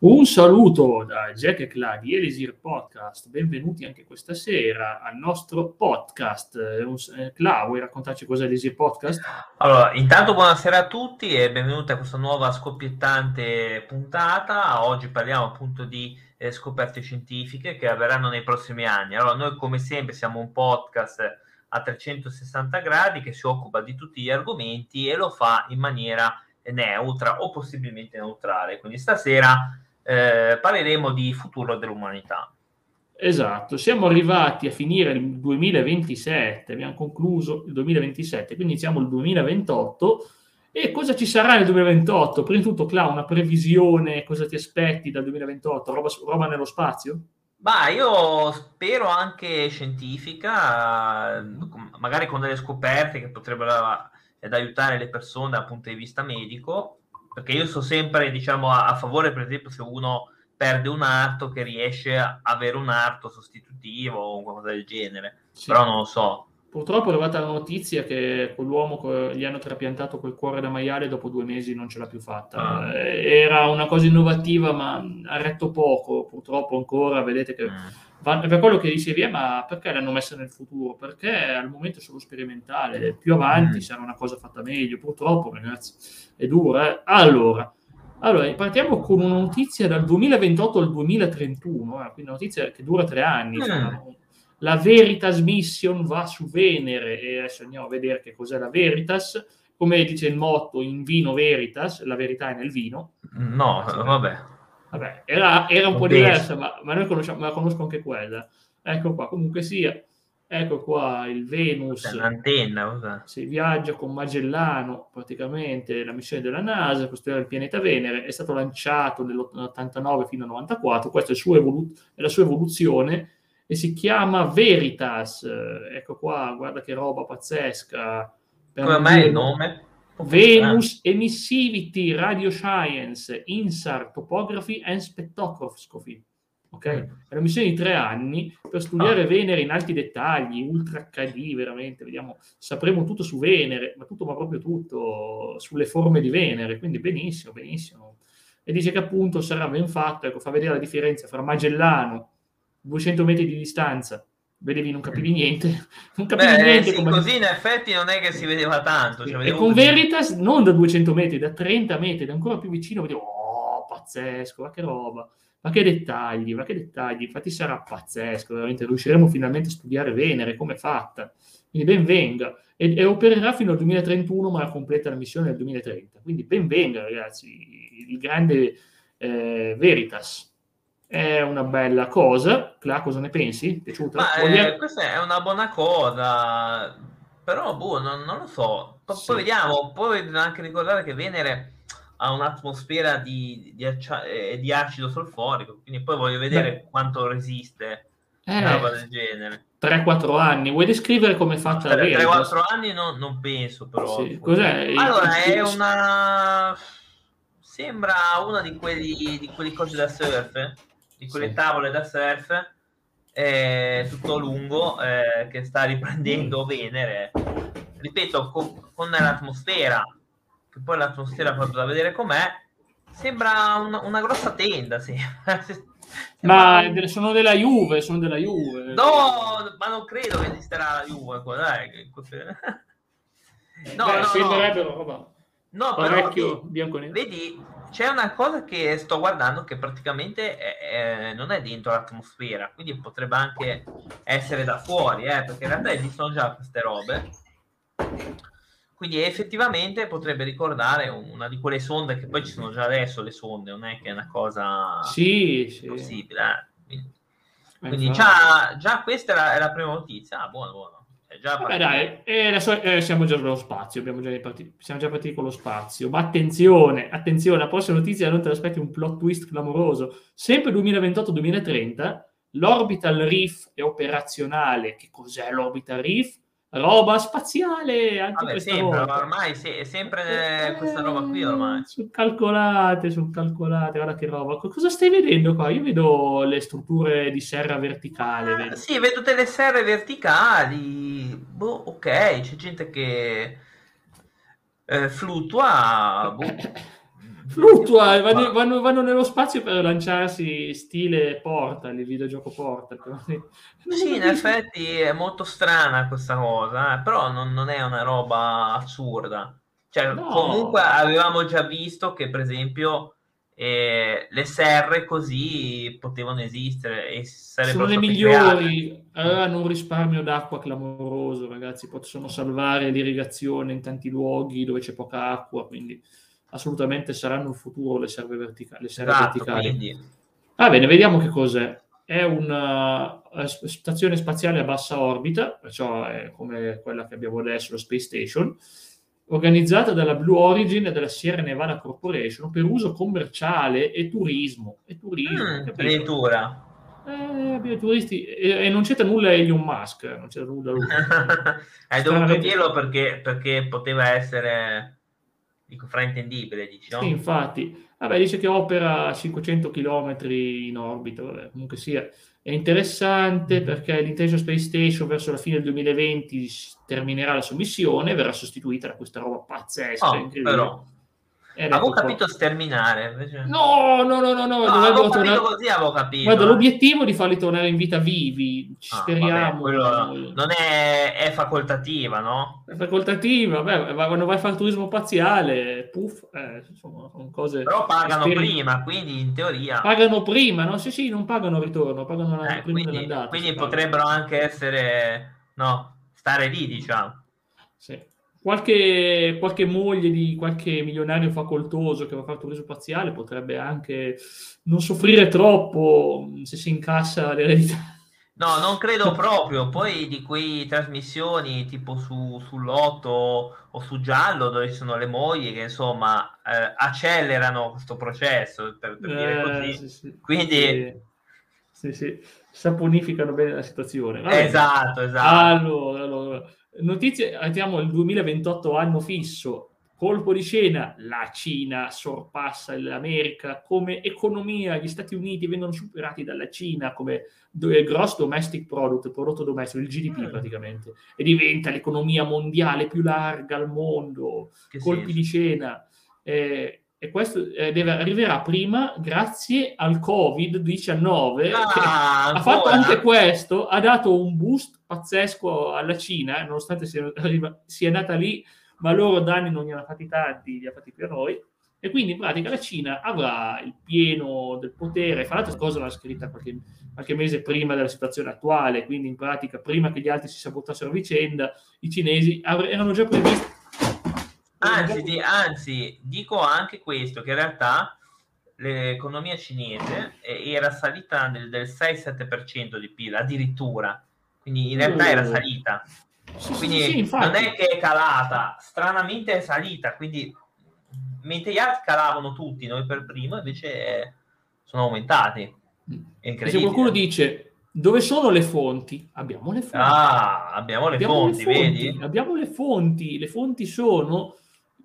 Un saluto da Jack e Cla di Elisir Podcast, benvenuti anche questa sera al nostro podcast. Eh, Cla, vuoi raccontarci cos'è Elisir Podcast? Allora, intanto buonasera a tutti e benvenuti a questa nuova scoppiettante puntata. Oggi parliamo appunto di eh, scoperte scientifiche che avverranno nei prossimi anni. Allora, noi come sempre siamo un podcast a 360 gradi che si occupa di tutti gli argomenti e lo fa in maniera neutra o possibilmente neutrale. Quindi stasera eh, parleremo di futuro dell'umanità. Esatto, siamo arrivati a finire il 2027, abbiamo concluso il 2027, quindi iniziamo il 2028. E cosa ci sarà nel 2028? Prima di tutto, Clau, una previsione, cosa ti aspetti dal 2028? Roba, roba nello spazio? Ma io spero anche scientifica, magari con delle scoperte che potrebbero ad aiutare le persone dal punto di vista medico, perché io sono sempre diciamo a, a, favore per esempio se uno perde un arto che riesce a avere un arto sostitutivo o qualcosa del genere sì. però non lo so Purtroppo è arrivata la notizia che quell'uomo gli hanno trapiantato quel cuore da maiale dopo due mesi non ce l'ha più fatta. Ah. Eh, era una cosa innovativa, ma ha retto poco. Purtroppo ancora vedete che per quello che dicevi, eh, ma perché l'hanno messa nel futuro? Perché al momento è solo sperimentale, più avanti mm. sarà una cosa fatta meglio. Purtroppo, ragazzi, è dura. Eh? Allora, allora, partiamo con una notizia dal 2028 al 2031, eh, quindi una notizia che dura tre anni. Mm la Veritas Mission va su Venere e adesso andiamo a vedere che cos'è la Veritas. Come dice il motto, in vino Veritas, la verità è nel vino. No, vabbè. Vabbè. era, era un po' diversa, ma, ma noi conosciamo, ma conosco anche quella. Ecco qua, comunque sia. Ecco qua il Venus. L'antenna. Si viaggia con Magellano, praticamente la missione della NASA, questo era il pianeta Venere, è stato lanciato nell'89 fino al 94, questa è, evolu- è la sua evoluzione e si chiama Veritas. Ecco qua, guarda che roba pazzesca. Come mai il nome? Venus Emissivity Radio Science INSAR Topography and Spectroscopy. Ok? Mm. È una missione di tre anni per studiare ah. Venere in alti dettagli, ultra HD, veramente. Vediamo, sapremo tutto su Venere, ma tutto, ma proprio tutto sulle forme di Venere. Quindi benissimo, benissimo. E dice che appunto sarà ben fatto, ecco, fa vedere la differenza fra Magellano 200 metri di distanza, vedevi, non capivi niente. Non capivi Beh, niente sì, così in effetti non è che si vedeva tanto. Cioè, e con Veritas non da 200 metri, da 30 metri, da ancora più vicino, vedevo, oh, pazzesco, ma che roba. Ma che dettagli, ma che dettagli. Infatti sarà pazzesco, veramente riusciremo finalmente a studiare Venere, come è fatta. Quindi ben venga. E, e opererà fino al 2031, ma completa la missione nel 2030. Quindi ben venga, ragazzi, il grande eh, Veritas è una bella cosa. Cla, cosa ne pensi? Piaciuta? Ma, eh, questa è una buona cosa, però boh, non, non lo so. P- sì. Poi vediamo, poi bisogna anche ricordare che Venere ha un'atmosfera di, di, accia- eh, di acido solforico, quindi poi voglio vedere Beh. quanto resiste eh, una roba del genere. 3-4 anni, vuoi descrivere come è fatta la 3-4 anni no, non penso, però. Sì. Cos'è? Allora, è una... Sembra una di quelli, di quelli cose da surf di quelle sì. tavole da surf eh, tutto lungo eh, che sta riprendendo mm. Venere. Ripeto, con, con, l'atmosfera, che poi l'atmosfera proprio da vedere com'è, sembra una, una grossa tenda. Sì. ma un... sono della Juve, sono della Juve. No, ma non credo che esisterà la Juve qua, dai. No, Beh, no, no. No, parecchio bianco nero. Vedi, c'è una cosa che sto guardando che praticamente è, è, non è dentro l'atmosfera, quindi potrebbe anche essere da fuori, eh, perché in realtà esistono già queste robe. Quindi effettivamente potrebbe ricordare una di quelle sonde che poi ci sono già adesso le sonde, non è che è una cosa sì, sì. possibile. Eh. Quindi, quindi già, già, questa è la, è la prima notizia. Ah, buono, buono. Vabbè, dai, eh, adesso eh, siamo già nello spazio, abbiamo già partiti, siamo già partiti con lo spazio. Ma attenzione, attenzione, la prossima notizia non te l'aspetti un plot twist clamoroso. Sempre 2028-2030, l'Orbital Reef è operazionale. Che cos'è l'Orbital Reef? Roba spaziale anche Vabbè, questa sempre, volta. ormai sì, è sempre eh, questa roba qui ormai sul calcolate sul calcolate guarda che roba cosa stai vedendo qua io vedo le strutture di serra verticale ah, vedo. sì vedo delle serre verticali boh ok c'è gente che eh, fluttua boh. Fluttua, vanno, vanno, vanno, nello spazio per lanciarsi stile Portal, il videogioco Portal. Sì, in effetti è molto strana questa cosa, eh, però non, non, è una roba assurda. Cioè, no. comunque avevamo già visto che, per esempio, eh, le serre così potevano esistere e sono le migliori avevano un risparmio d'acqua clamoroso ragazzi possono salvare l'irrigazione in tanti luoghi dove c'è poca acqua quindi assolutamente saranno il futuro le serve verticali le serre esatto, verticali quindi... va bene vediamo che cos'è è una eh, stazione spaziale a bassa orbita perciò è come quella che abbiamo adesso la Space Station organizzata dalla Blue Origin e dalla Sierra Nevada Corporation per uso commerciale e turismo. E turismo mm, addirittura. Eh, turisti, e, e, non c'entra nulla Elon Musk, non c'era nulla. Hai dovuto dirlo perché, perché poteva essere dico, fraintendibile, dici, no? Sì, infatti. Vabbè, dice che opera a 500 km in orbita, vabbè, comunque sia. È interessante perché l'Intelligence Space Station verso la fine del 2020 terminerà la sua missione e verrà sostituita da questa roba pazzesca. Oh, però. Avevo capito sterminare. Invece... No, no, no, no, no. no tornare... così, avevo capito. Guarda, l'obiettivo è di farli tornare in vita vivi. Ci ah, speriamo. Vabbè, non è, è, facoltativa, no? È facoltativa, beh, quando vai a fare turismo spaziale, puff, eh, insomma, sono cose... Però pagano speri... prima, quindi in teoria... Pagano prima, no? Sì, sì, non pagano ritorno, pagano eh, prima quindi, dell'andata. Quindi potrebbero anche essere, no, stare lì, diciamo. Sì qualche, qualche, moglie di qualche milionario facoltoso che va a fare turismo spaziale potrebbe anche non soffrire troppo se si incassa l'eredità. No, non credo proprio. Poi di quei trasmissioni tipo su, sull'otto o su giallo dove ci sono le mogli che insomma eh, accelerano questo processo per, per eh, dire così. Sì, sì. Quindi sì, sì, saponificano bene la situazione. Vabbè. Esatto, esatto. Allora, allora Notizie, abbiamo il 2028 anno fisso, colpo di scena, la Cina sorpassa l'America come economia, gli Stati Uniti vengono superati dalla Cina come gross domestic product, prodotto domestico, il GDP mm. praticamente, e diventa l'economia mondiale più larga al mondo, che colpi senso? di scena. Eh, e questo eh, deve, arriverà prima grazie al Covid-19 ah, ha fatto anche questo, ha dato un boost pazzesco alla Cina, nonostante sia, sia nata lì, ma loro danni non ne hanno fatti tanti, li ha fatti per noi. E quindi in pratica la Cina avrà il pieno del potere, fra l'altro cosa l'ha scritta qualche, qualche, mese prima della situazione attuale, quindi in pratica prima che gli altri si sabotassero a vicenda, i cinesi erano già previsti Anzi, di, anzi, dico anche questo, che in realtà l'economia cinese era salita del, del 6-7% di PIL, addirittura. Quindi in realtà era mm. salita. Quindi sì, sì, non è che è calata, stranamente è salita. Quindi mentre gli altri calavano tutti, noi per primo, invece sono aumentati. Se qualcuno dice dove sono le fonti? Abbiamo le fonti. Ah, abbiamo le, abbiamo fonti, le fonti, vedi? Abbiamo le fonti. Le fonti sono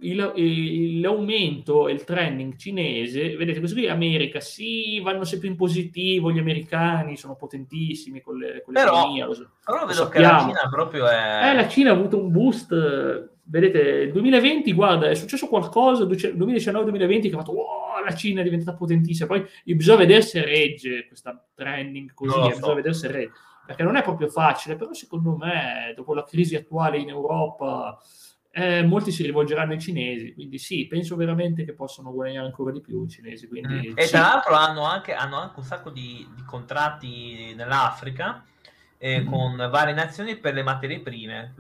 il, l'aumento e il trending cinese, vedete, questo qui è America, sì, vanno sempre in positivo, gli americani sono potentissimi con, le, con però. Lo, però lo vedo sappiamo. che la Cina proprio è... Eh, la Cina ha avuto un boost, vedete, il 2020, guarda, è successo qualcosa, 2019-2020, che ha fatto, wow, la Cina è diventata potentissima, poi bisogna vedere se regge questa trending così, so. bisogna vedere se regge, perché non è proprio facile, però secondo me, dopo la crisi attuale in Europa eh, molti si rivolgeranno ai cinesi, quindi sì, penso veramente che possano guadagnare ancora di più i cinesi. Quindi, mm. E sì. tra l'altro hanno anche, hanno anche un sacco di, di contratti nell'Africa eh, mm. con varie nazioni per le materie prime,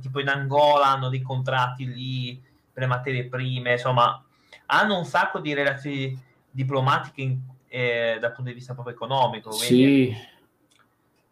tipo in Angola hanno dei contratti lì per le materie prime, insomma, hanno un sacco di relazioni diplomatiche in, eh, dal punto di vista proprio economico. Quindi...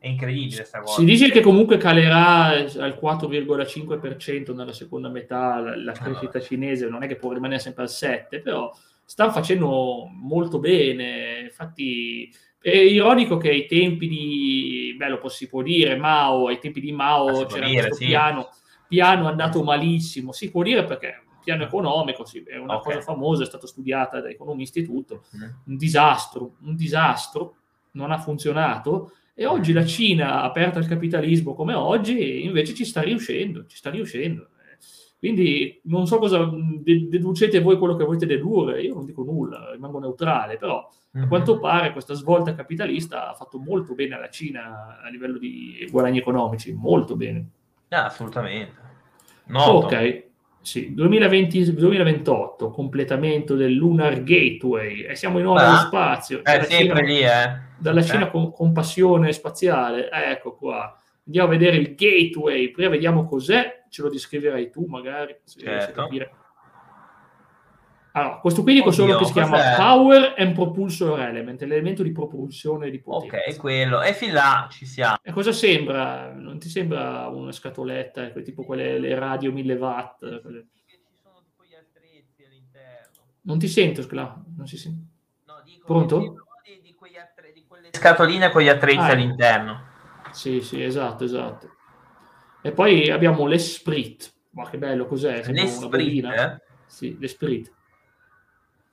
È incredibile questa cosa. Si dice che comunque calerà al 4,5% nella seconda metà la, la ah, crescita ah, cinese, non è che può rimanere sempre al 7%, però stanno facendo molto bene. Infatti è ironico che ai tempi di, beh lo si può dire, Mao, ai tempi di Mao ah, c'era dire, questo sì. piano, piano andato malissimo, si può dire perché piano economico, sì, è una okay. cosa famosa, è stata studiata da economisti e tutto, mm. un disastro, un disastro, non ha funzionato e oggi la Cina, aperta al capitalismo come oggi, invece ci sta riuscendo, ci sta riuscendo. Quindi non so cosa deducete voi quello che volete dedurre, io non dico nulla, rimango neutrale, però a quanto pare questa svolta capitalista ha fatto molto bene alla Cina a livello di guadagni economici, molto bene. Ah, assolutamente. Noto. Ok, sì, 2020-2028, completamento del Lunar Gateway e siamo in nuovo nello spazio. È sempre Cina, lì, eh. Dalla Cina con, con passione spaziale, ecco qua andiamo a vedere il gateway, prima vediamo cos'è, ce lo descriverai tu magari, se certo. capire. Allora, questo qui dico Oddio, solo che si chiama Power and Propulsor Element, l'elemento di propulsione di potenza. Ok, quello. E fin là ci siamo. E cosa sembra? Non ti sembra una scatoletta, tipo quelle le radio 1000 watt? Quelle... Ci sono tipo gli attrezzi all'interno. Non ti sento, Scla? Non si sente? No, dico Pronto? Di, di, attre... di, quelle scatoline con gli attrezzi ah, all'interno. Sì, sì, esatto, esatto. E poi abbiamo l'Esprit. Ma che bello, cos'è? L'Esprit? Eh? Sì, l'Esprit.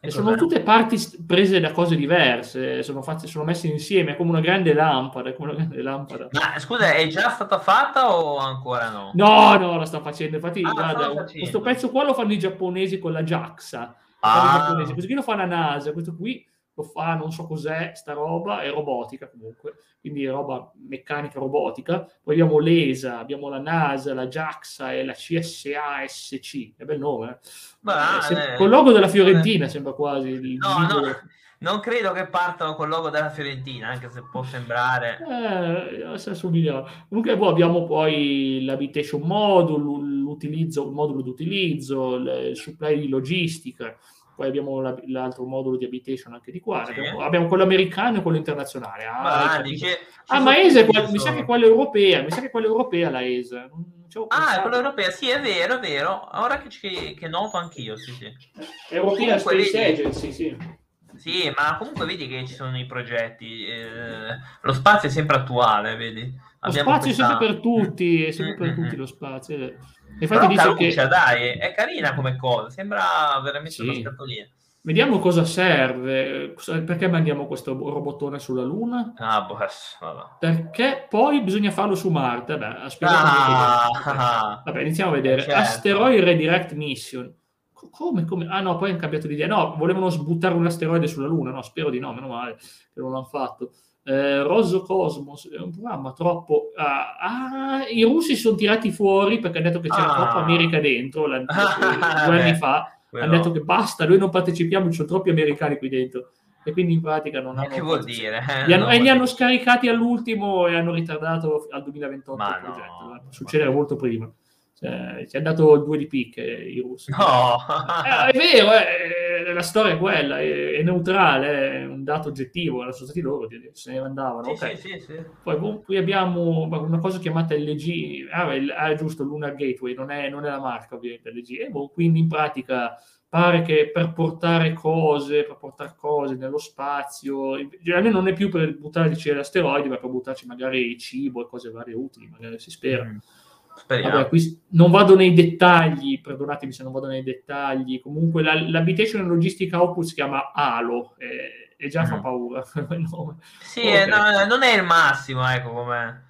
E sono tutte parti prese da cose diverse, sono, fatte, sono messe insieme, è come una grande lampada. Come una grande lampada. Ma scusa, è già stata fatta o ancora no? No, no, la sta facendo. Infatti, ah, guarda, facendo. questo pezzo qua lo fanno i giapponesi con la JAXA. Ah. Questo qui lo fa la NASA, questo qui lo fa, non so cos'è sta roba, è robotica comunque, quindi è roba meccanica robotica. Poi abbiamo l'ESA, abbiamo la NASA, la JAXA e la CSASC, è bel nome. Eh? Bah, eh, sem- eh, col logo della Fiorentina eh, sembra quasi. Il no, no, non credo che partano col logo della Fiorentina, anche se può sembrare. Eh, se Comunque boh, abbiamo poi l'habitation module, l'utilizzo, il modulo d'utilizzo, il supply di logistica poi abbiamo la, l'altro modulo di habitation anche di qua, sì. abbiamo, abbiamo, quello americano e quello internazionale. Ah, ma, dice, ah, ma ESA, mi sa che quella europea, mi sa che quella europea la ESA. Ah, è quella europea, sì, è vero, è vero. Ora che, che, che noto anch'io, sì, sì. Europea Space Agency, sì. Sì, ma comunque vedi che ci sono i progetti. Eh, lo spazio è sempre attuale, vedi? Lo spazio questa... è sempre per tutti, è sempre per tutti lo spazio. Infatti dice che... dai, è carina come cosa, sembra veramente sì. una scatolina. Vediamo cosa serve, perché mandiamo questo robottone sulla Luna? Ah, boh, Perché poi bisogna farlo su Marte. Beh, ah, Vabbè, iniziamo a vedere. Certo. Asteroid Redirect Mission. Come, come? Ah no, poi hanno cambiato di idea. No, volevano sbuttare un asteroide sulla Luna. No, spero di no, meno male che non l'hanno fatto eh, Rosso Cosmos è un programma troppo ah, ah, i russi si sono tirati fuori perché hanno detto che c'era ah. troppa America dentro due anni fa Quello. hanno detto che basta noi non partecipiamo ci sono troppi americani qui dentro e quindi in pratica non hanno che vuol dire eh? li hanno, e li hanno scaricati all'ultimo e hanno ritardato al 2028 Ma il progetto no, succedere molto prima cioè, ci hanno dato due di picche i russi. No. Eh, è vero, eh, la storia è quella, è, è, neutrale, è un dato oggettivo, sono stati loro, se ne andavano. Sì, okay. sì, sì, Poi boh, qui abbiamo una cosa chiamata LG, ah, il, ah giusto, Lunar Gateway, non è, non è la marca ovviamente LG, e boh, quindi in pratica pare che per portare cose, per portare cose nello spazio, generalmente non è più per buttarci l'asteroide, ma per buttarci magari cibo e cose varie utili, magari si spera. Mm. Vabbè, qui non vado nei dettagli, perdonatemi se non vado nei dettagli. Comunque la, l'Habitation Logistic Output si chiama ALO e, e già mm. fa paura. no. Sì, okay. no, non è il massimo, ecco come.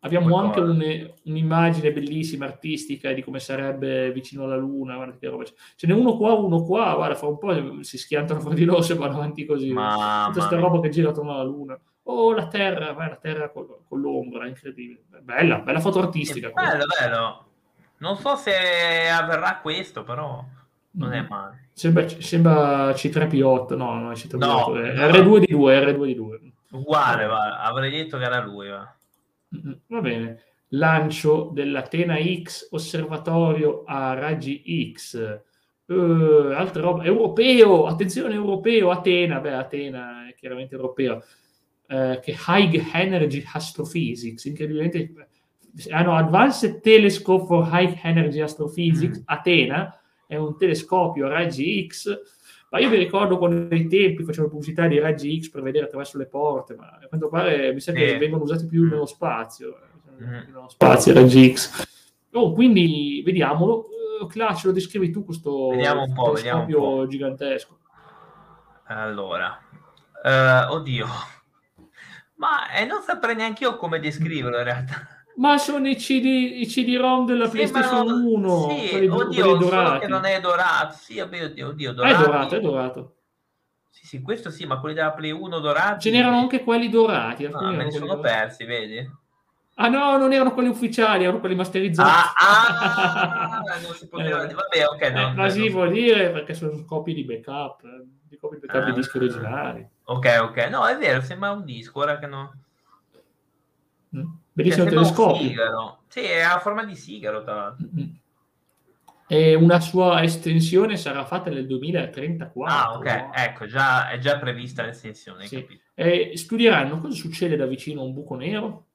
Abbiamo come anche un, un'immagine bellissima, artistica di come sarebbe vicino alla Luna. Guarda che roba. Ce n'è uno qua, uno qua. Guarda, fra un po' si schiantano fra di loro se vanno avanti così. Tutta questa roba che gira attorno alla Luna. Oh, la terra, vai, la terra con, con l'ombra, incredibile. Bella, bella foto artistica. Bello, bello. Non so se avverrà questo, però non mm. è male. Sembra, sembra C3P8, no, non è C3P8, no, è no. R2D2, R2D2. Uguale, va. avrei detto che era lui. Va, va bene. Lancio dell'Atena X osservatorio a raggi X. Uh, altra roba, europeo, attenzione europeo, Atena, beh Atena è chiaramente europeo eh, che High Energy Astrophysics, incredibilmente hanno Advanced Telescope for High Energy Astrophysics, mm. Atena, è un telescopio a raggi X, ma io mi ricordo quando ai tempi facevo pubblicità di raggi X per vedere attraverso le porte, ma a quanto pare mi sa che eh. vengono usati più nello spazio, mm. nello spazio raggi X. Oh, quindi vediamolo. Uh, Clash, lo descrivi tu questo vediamo un po', telescopio un po'. gigantesco? Allora, uh, oddio, ma eh, non saprei neanche io come descriverlo in realtà. Ma sono i, CD, i CD-ROM della PlayStation non... 1. Sì, quelli, oddio, quelli dorati. che non è dorato. Sì, oddio, oddio, dorati. È dorato, è dorato. Sì, sì, questo sì, ma quelli della Play 1 dorati... Ce n'erano anche quelli dorati. No, me ne sono dorati. persi, vedi? Ah no, non erano quelli ufficiali, erano quelli masterizzati. Ah, ah non si poteva dire. Vabbè, ok. No, eh, ma sì, vuol dire perché sono copie di backup, eh, di copie di backup ah, di dischi originali. Ok, ok. No, è vero, sembra un disco, ora che no... Mm. Bellissimo cioè, telescopio. Sigaro. Sì, è a forma di sigaro, tra l'altro. Mm-hmm. E una sua estensione sarà fatta nel 2034. Ah, ok, no? ecco, già, è già prevista l'estensione. Sì. E studieranno cosa succede da vicino a un buco nero,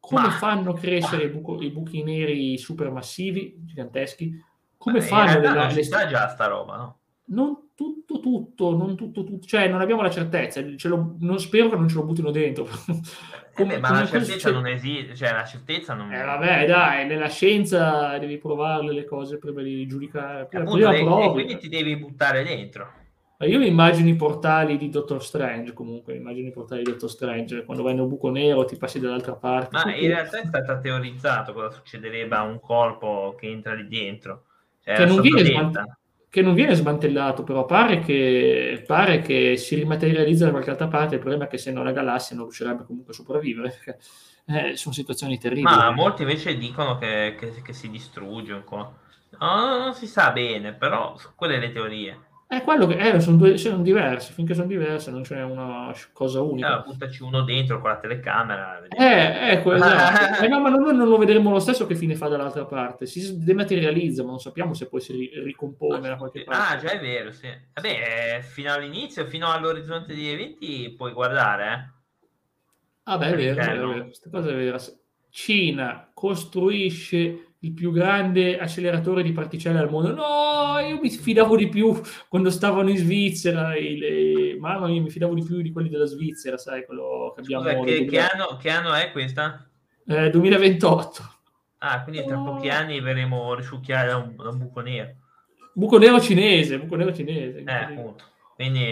come Ma... fanno crescere i, buco, i, buchi neri supermassivi, giganteschi, come Beh, fanno... Della, non le... sta già sta roba, no? Non tutto, tutto, non tutto, tutto, cioè non abbiamo la certezza, lo, non spero che non ce lo buttino dentro. Eh beh, ma la certezza non esiste, cioè la certezza non... Eh vabbè, dai, nella scienza devi provarle le cose prima di giudicare. Appunto, prima provi, quindi ti devi buttare dentro. Io mi immagino i portali di Doctor Strange, comunque, immagino i portali di Doctor Strange, quando vai nel buco nero ti passi dall'altra parte. Ma in realtà è stato teorizzato cosa succederebbe a un corpo che entra lì dentro. Cioè, che, non viene smant- che, non viene smantellato, però pare che, pare che si rimaterializza da qualche altra parte, il problema è che se no la galassia non riuscirebbe comunque a sopravvivere, eh, sono situazioni terribili. Ma molti invece dicono che, che, che si distrugge un po'. No, non si sa bene, però quelle le teorie. È quello che eh, sono, due, sono diversi, finché sono diverse non c'è una cosa unica. Eh, buttaci uno dentro con la telecamera. Eh, ecco, esatto. eh, no, ma noi non lo vedremo lo stesso che fine fa dall'altra parte. Si dematerializza, ma non sappiamo se poi si ricompone da qualche parte. Ah, già è vero, sì. Vabbè, fino all'inizio, fino all'orizzonte di eventi puoi guardare, eh. Ah, beh, è vero, è vero, questa cosa è vera. Cina costruisce il più grande acceleratore di particelle al mondo. No, io mi fidavo di più quando stavano in Svizzera. Le... Mamma mia, mi fidavo di più di quelli della Svizzera, sai, quello che abbiamo... Scusa, che, che, anno, che, anno, è questa? Eh, 2028. Ah, quindi tra pochi anni verremo risucchiare da un, da un buco nero. Buco nero cinese, buco nero cinese. Eh, appunto. Quindi,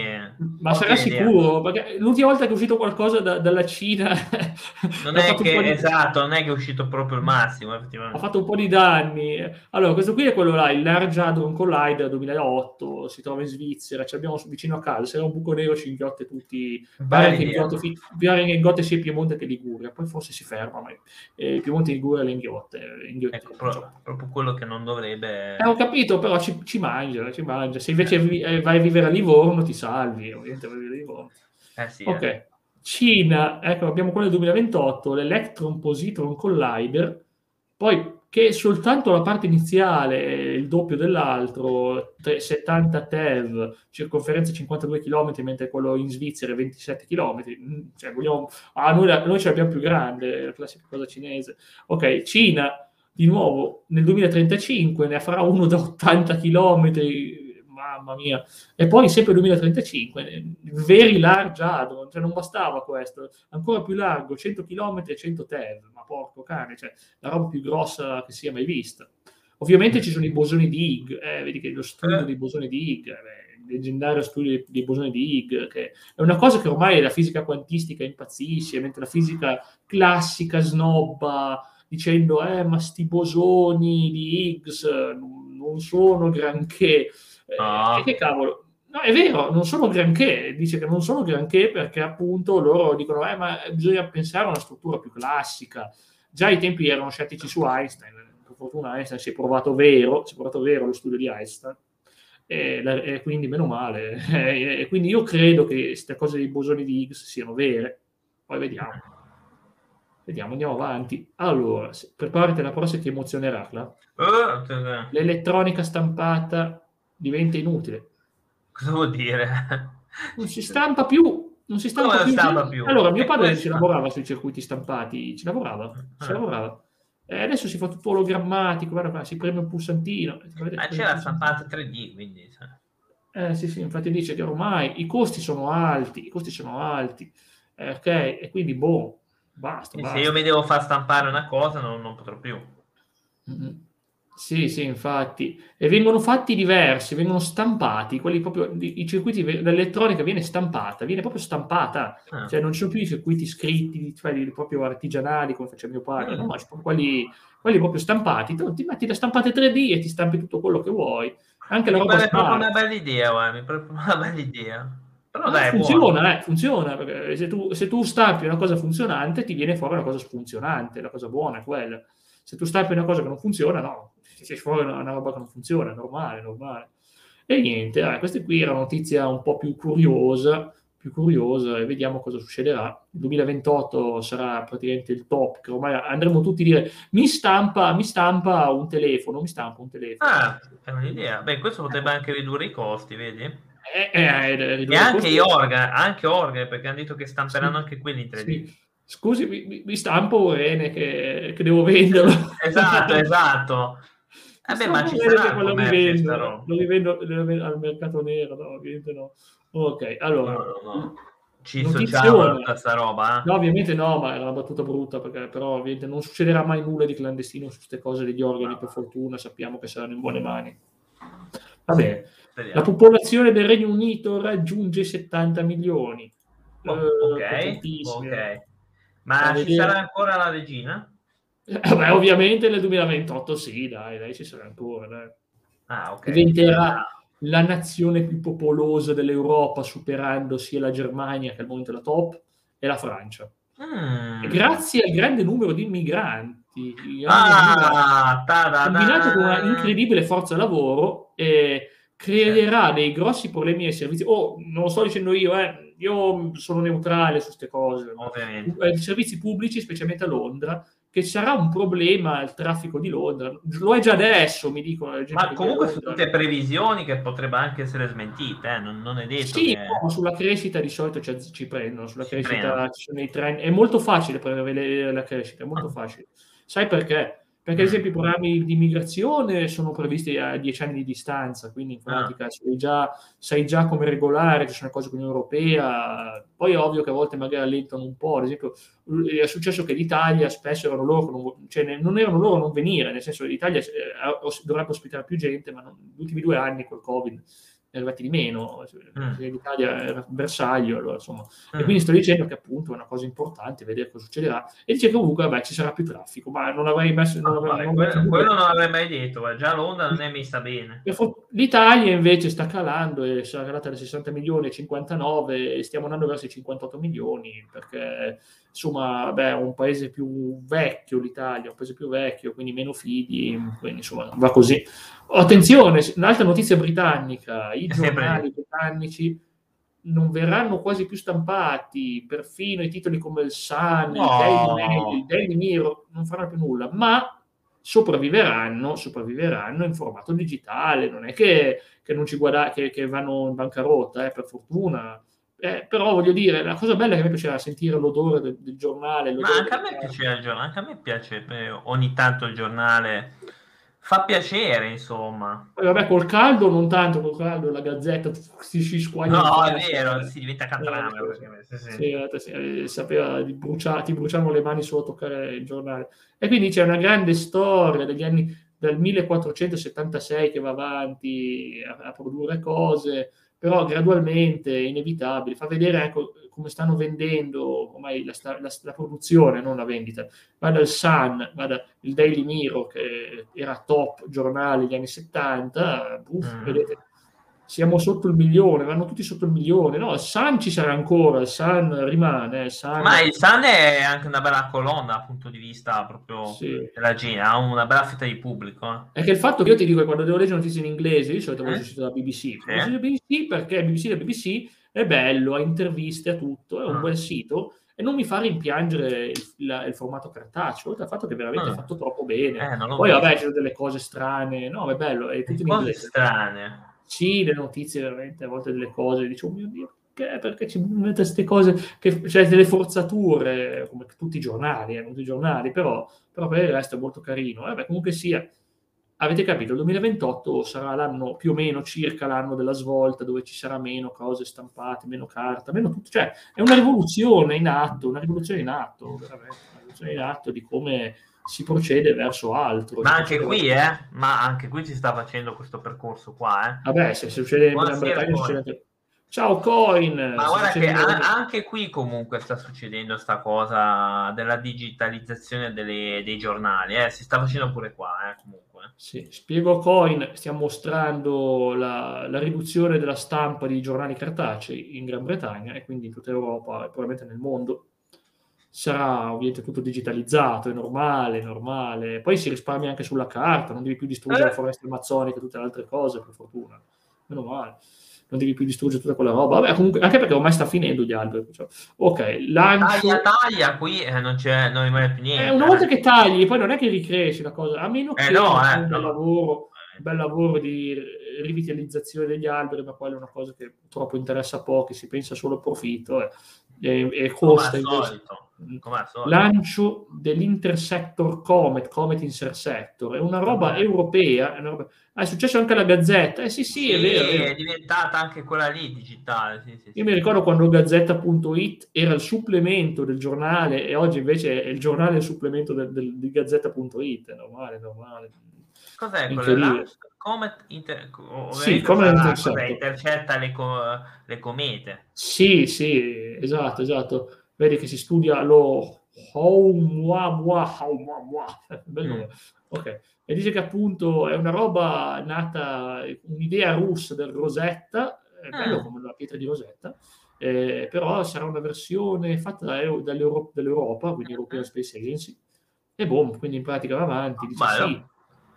Ma sarà sicuro? Perché l'ultima volta che è uscito qualcosa da, dalla Cina... non è che, di... esatto, non è che è uscito proprio il massimo, Ha fatto un po' di danni. Allora, questo qui è quello là, il Large Hadron Collider 2008, si trova in Svizzera, ci abbiamo vicino a casa, se era un buco nero ci inghiotte tutti, pare che che inghiotte sia Piemonte che Liguria, poi forse si ferma, ma eh, Piemonte e Liguria le inghiotte. inghiotte ecco, pro, proprio quello che non dovrebbe... Eh, ho capito, però ci, ci mangia, ci mangia. Se invece eh. vai a vivere a Livorno, Livorno ti salvi, ovviamente vai Livorno. Eh sì, ok. Eh. Cina, ecco, abbiamo quello del 2028, l'Electron Positron Collider, poi che soltanto la parte iniziale è il doppio dell'altro, 70 TeV, circonferenza 52 km, mentre quello in Svizzera è 27 km. Mm, cioè, vogliamo... ah, noi, noi ce l'abbiamo più grande, la classica cosa cinese. Ok, Cina, di nuovo, nel 2035 ne farà uno da 80 km, mamma mia. E poi sempre 2035, very large hadron, cioè non bastava questo, ancora più largo, 100 km e 100 TeV, ma porco cane, cioè la roba più grossa che sia mai vista. Ovviamente ci sono i bosoni di Higgs, eh, vedi che lo studio eh. dei bosoni di Higgs, eh, il leggendario studio dei bosoni di Higgs, che è una cosa che ormai la fisica quantistica impazzisce, mentre la fisica classica snobba dicendo eh ma sti bosoni di Higgs non sono granché Ah. che cavolo? No, è vero, non sono granché, dice che non sono granché perché appunto loro dicono eh, ma bisogna pensare a una struttura più classica. Già ai tempi erano scettici su Einstein, per fortuna Einstein si è provato vero, si è provato vero lo studio di Einstein, e, e quindi meno male. E, e, quindi io credo che queste cose dei bosoni di Higgs siano vere, poi vediamo. Vediamo, andiamo avanti. Allora, preparati la prossima che emozionerà. Uh, L'elettronica stampata diventa inutile. Cosa vuol dire? Non si stampa più. Non si stampa, più. stampa più. Allora, mio padre ci lavorava sui circuiti stampati, ci lavorava, ci ah. lavorava. E adesso si fa tutto ologrammatico, guarda qua, si preme un pulsantino. Ma c'è la stampata 3D, quindi... Eh sì, sì, infatti dice che ormai i costi sono alti, i costi sono alti, eh, ok? E quindi, boh, basta, basta. Se io mi devo far stampare una cosa, non, non potrò più. Mm-hmm. Sì, sì, infatti. E vengono fatti diversi, vengono stampati, quelli proprio, i circuiti, l'elettronica viene stampata, viene proprio stampata, ah. cioè non ci sono più i circuiti scritti, cioè proprio artigianali come faceva mio padre, mm. no, ci sono quelli, quelli proprio stampati, tu ti metti le stampate 3D e ti stampi tutto quello che vuoi. Anche la roba è proprio una bella idea, guarda, è proprio una bella idea. Però dai, funziona, eh, funziona, perché se tu, se tu stampi una cosa funzionante ti viene fuori una cosa funzionante, la cosa buona è quella. Se tu stampi una cosa che non funziona, no, esce fuori una, una, roba che non funziona, è normale, normale. E niente, eh, questa qui era una notizia un po' più curiosa, più curiosa e vediamo cosa succederà. Il 2028 sarà praticamente il top, che ormai andremo tutti a dire mi stampa, mi stampa un telefono, mi stampa un telefono. Ah, è un'idea. Beh, questo potrebbe anche ridurre i costi, vedi? Eh, eh, e anche gli organ, anche organ, perché hanno detto che stamperanno sì, anche quelli in 3D. Sì. Scusi, mi, mi stampo Rene che, che, devo venderlo. esatto, esatto. Vabbè, ma ci sarà quello lo rivendo, lo rivendo al mercato nero, no, ovviamente no. Ok, allora... No, no, no. Ci sociamo tutta sta roba? Eh? No, ovviamente no, ma era una battuta brutta, perché però ovviamente non succederà mai nulla di clandestino su queste cose degli organi, per fortuna sappiamo che saranno in buone mani. Vabbè, la popolazione del Regno Unito raggiunge 70 milioni. Oh, ok, ok. Ma ci vedere... sarà ancora la regina? Eh, beh, ovviamente nel 2028 sì, dai, dai, ci sarà ancora. Dai. Ah, okay. Diventerà la nazione più popolosa dell'Europa, superando sia la Germania, che al momento è la top, e la Francia. Mm. Grazie al grande numero di migranti, ah, combinato con una incredibile forza lavoro, eh, creerà dei grossi problemi ai servizi. Oh, non lo sto dicendo io, eh, io sono neutrale su queste cose. Ovviamente. I servizi pubblici, specialmente a Londra, che sarà un problema il traffico di Londra. Lo è già adesso, mi dicono. Ma comunque sono tutte previsioni che potrebbero anche essere smentite, eh? non, non, è detto. Sì, che... no, sulla crescita di solito ci, ci prendono, sulla ci crescita prendono. ci sono i trend. È molto facile prevedere la crescita, è molto ah. facile. Sai perché? Perché ad esempio i programmi di migrazione sono previsti a dieci anni di distanza, quindi in pratica ah. sai, già, sai già come regolare, ci sono cose con l'Unione Europea, poi è ovvio che a volte magari allentano un po', ad esempio è successo che l'Italia spesso erano loro, non, cioè non erano loro a non venire, nel senso che l'Italia eh, dovrebbe ospitare più gente, ma non, negli ultimi due anni col Covid arrivati di meno, mm. l'Italia era bersaglio, allora, insomma. Mm. E quindi sto dicendo che appunto è una cosa importante vedere cosa succederà e dice che comunque vabbè, ci sarà più traffico, ma non avrei messo... Non avrei, vabbè, non quello, quello, non l'avrei mai detto, già Londra non è messa bene. L'Italia invece sta calando e sarà calata da 60 milioni a 59 e stiamo andando verso i 58 milioni perché insomma, beh, è un paese più vecchio l'Italia, un paese più vecchio, quindi meno figli, quindi insomma va così. Attenzione, un'altra notizia britannica, i giornali britannici non verranno quasi più stampati, perfino i titoli come il Sun, no. il, Daily Mail, il Daily Mirror non faranno più nulla, ma sopravviveranno, sopravviveranno in formato digitale, non è che, che non ci guarda, che, che vanno in bancarotta, eh, per fortuna eh, però voglio dire, la cosa bella è che a me piaceva sentire l'odore del, del giornale. Ma anche a me piaceva il giornale, anche a me piace eh, ogni tanto il giornale. Fa piacere, insomma. Poi vabbè, col caldo non tanto, col caldo la gazzetta si, si squaglia. No, è vero, si diventa catrame. Eh, sì, sì. Sì, eh, sapeva di bruciare, ti bruciavano le mani solo a toccare il giornale. E quindi c'è una grande storia degli anni dal 1476 che va avanti a, a produrre cose però gradualmente, inevitabile, fa vedere ecco, come stanno vendendo ormai la, la, la, produzione, non la vendita. Vada il Sun, vada il Daily Mirror, che era top giornale negli anni 70, uff, mm. vedete, siamo sotto il milione, vanno tutti sotto il milione. No, il Sun ci sarà ancora, il Sun rimane. Sun... Ma il Sun è anche una bella colonna dal punto di vista proprio sì. della Gina, ha una bella fetta di pubblico. Eh. È che il fatto che io ti dico che quando devo leggere notizie in inglese, io solito eh? sito da BBC. Sì. Da BBC perché BBC da BBC è bello, ha interviste, a tutto, è un ah. bel sito e non mi fa rimpiangere il, la, il formato cartaceo, oltre al fatto che veramente ah. è fatto troppo bene. Eh, Poi vabbè, ci sono delle cose strane, no, è bello, è tutto in inglese. strane sì, le notizie veramente a volte delle cose, dicevo, oh mio Dio, perché, perché ci mette queste cose, che, cioè delle forzature, come tutti i giornali, eh, tutti i giornali, però, però per il resto è molto carino. Eh, beh, comunque sia, avete capito, il 2028 sarà l'anno più o meno circa l'anno della svolta, dove ci sarà meno cose stampate, meno carta, meno tutto, cioè è una rivoluzione in atto, una rivoluzione in atto, veramente, una rivoluzione in atto di come si procede verso altro. Ma anche qui, eh? Ma anche qui si sta facendo questo percorso qua, eh? Vabbè, se succede in Gran Bretagna succede. Ciao Coin! Ma guarda che a- anche qui comunque sta succedendo sta cosa della digitalizzazione delle, dei giornali, eh? si sta facendo pure qua, eh, comunque. Sì, spiego Coin, stiamo mostrando la, la, riduzione della stampa di giornali cartacei in Gran Bretagna e quindi in tutta Europa e probabilmente nel mondo. Sarà ovviamente tutto digitalizzato, è normale, è normale. Poi si risparmia anche sulla carta, non devi più distruggere eh. la foresta amazzonica e tutte le altre cose, per fortuna. Meno male non devi più distruggere tutta quella roba. Vabbè, comunque, anche perché ormai sta finendo gli alberi. Cioè. Ok, lancio... Taglia, taglia, qui eh, non, c'è, non rimane più niente. Eh, una volta che tagli, poi non è che ricresci la cosa, a meno eh, che no, eh, un bel no. lavoro, bel lavoro di rivitalizzazione degli alberi, ma quella è una cosa che purtroppo interessa a pochi, si pensa solo al profitto eh, e, e costa invece lancio dell'Intersector Comet, Comet Intersector, è una roba europea, è, una roba... Ah, è successo anche alla Gazzetta, eh sì sì, sì è vero, è. È diventata anche quella lì digitale. Sì, sì, Io mi ricordo quando Gazzetta.it era il supplemento del giornale e oggi invece è il giornale il supplemento del, del, di Gazzetta.it, è normale, normale. Cos'è quello? Comet inter... sì, come intercetta le, co... le comete. Sì, sì, esatto, esatto vedi che si studia lo bello. Mm. Ok, e dice che appunto è una roba nata, un'idea russa del Rosetta, è bello ah. come la pietra di Rosetta, eh, però sarà una versione fatta dall'Europa, dall'Europa quindi ah. European Space Agency, e boom, quindi in pratica va avanti, dice Bello. sì,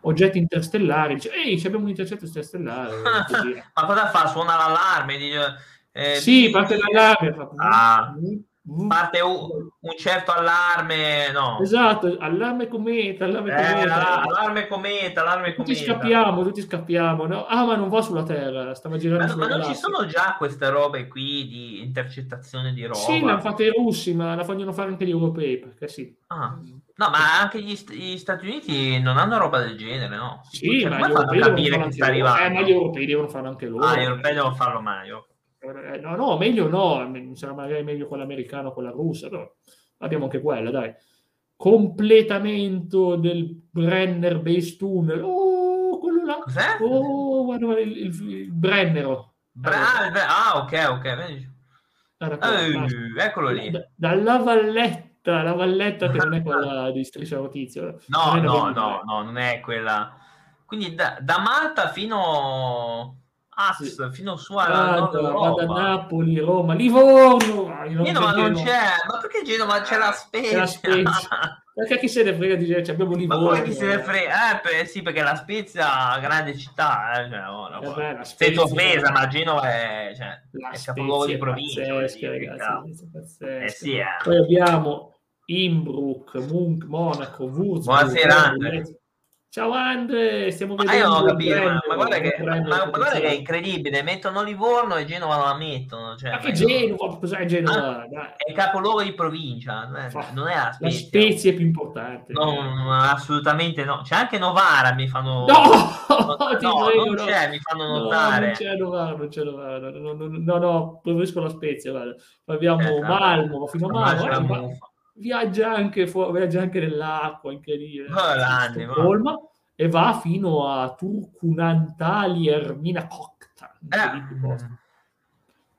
oggetti interstellari, dice ehi, abbiamo un intercetto interstellare. Ma cosa fa? Suona l'allarme? Dice, eh, sì, parte l'allarme. Fa... Ah. Parte un, un, certo allarme, no? Esatto, allarme cometa, allarme eh, cometa. allarme cometa, allarme tutti cometa. scappiamo, tutti scappiamo, no? Ah, ma non va sulla Terra, stava girando Ma, ma non ci sono già queste robe qui di intercettazione di roba? Sì, l'hanno fatte i russi, ma la vogliono fare anche gli europei, perché sì. Ah. No, ma anche gli, gli, Stati Uniti non hanno roba del genere, no? Sì, cioè, ma, gli europei arrivando. Eh, ma gli europei devono farlo anche loro. Ah, gli europei devono farlo meglio. Eh, no, no, meglio no, sarà magari meglio quella americana o quella russa, però abbiamo anche quella, dai. Completamento del Brenner Base Tunnel. Oh, quello là. Cos'è? Oh, guarda, il, il, il Brennero. Bra- ah, ok, ok. Uh, eccolo lì. Da, dalla valletta, la valletta che non è quella di Striscia Notizia. No, no, no, no, non è quella. Quindi da, da Malta fino As fino su alla vado, a Napoli, Roma, Livorno. Ah, Genova non c'è, ma perché Genova c'è la Spezia? La Spezia. perché chi se ne frega di dire cioè, abbiamo Livorno? Ma come chi se ne frega? Eh, per, sì, perché la Spezia è grande città, eh, cioè, oh, no, eh beh, sei offesa, ma Genova è, cioè, è capoluogo di provincia. Pazzesca, ragazzi, eh, sì, eh. Poi abbiamo Innsbruck, Munk, Monaco, Würzburg. Buonasera, Andre. Ciao Andre, stiamo vedendo. Ma io non ho capito, ma, ma, guarda, che, ma, ma guarda che, è incredibile, mettono Livorno e Genova la mettono. Cioè, ma che Genova? Cos'è Genova? Ah, è il capoluogo di provincia, non è la Spezia. La Spezia è più importante. No, no, assolutamente no. C'è anche Novara, mi fanno... No, no, prego, non c'è, no. mi fanno notare. No, non c'è Novara, non c'è Novara. No, no, no, no preferisco la Spezia, guarda. Abbiamo eh, Malmo, fino a Malmo viaggia anche, fu- viaggia anche nell'acqua, incredibile. Oh, e va fino a Turkunantali Ermina Kokta. Eh.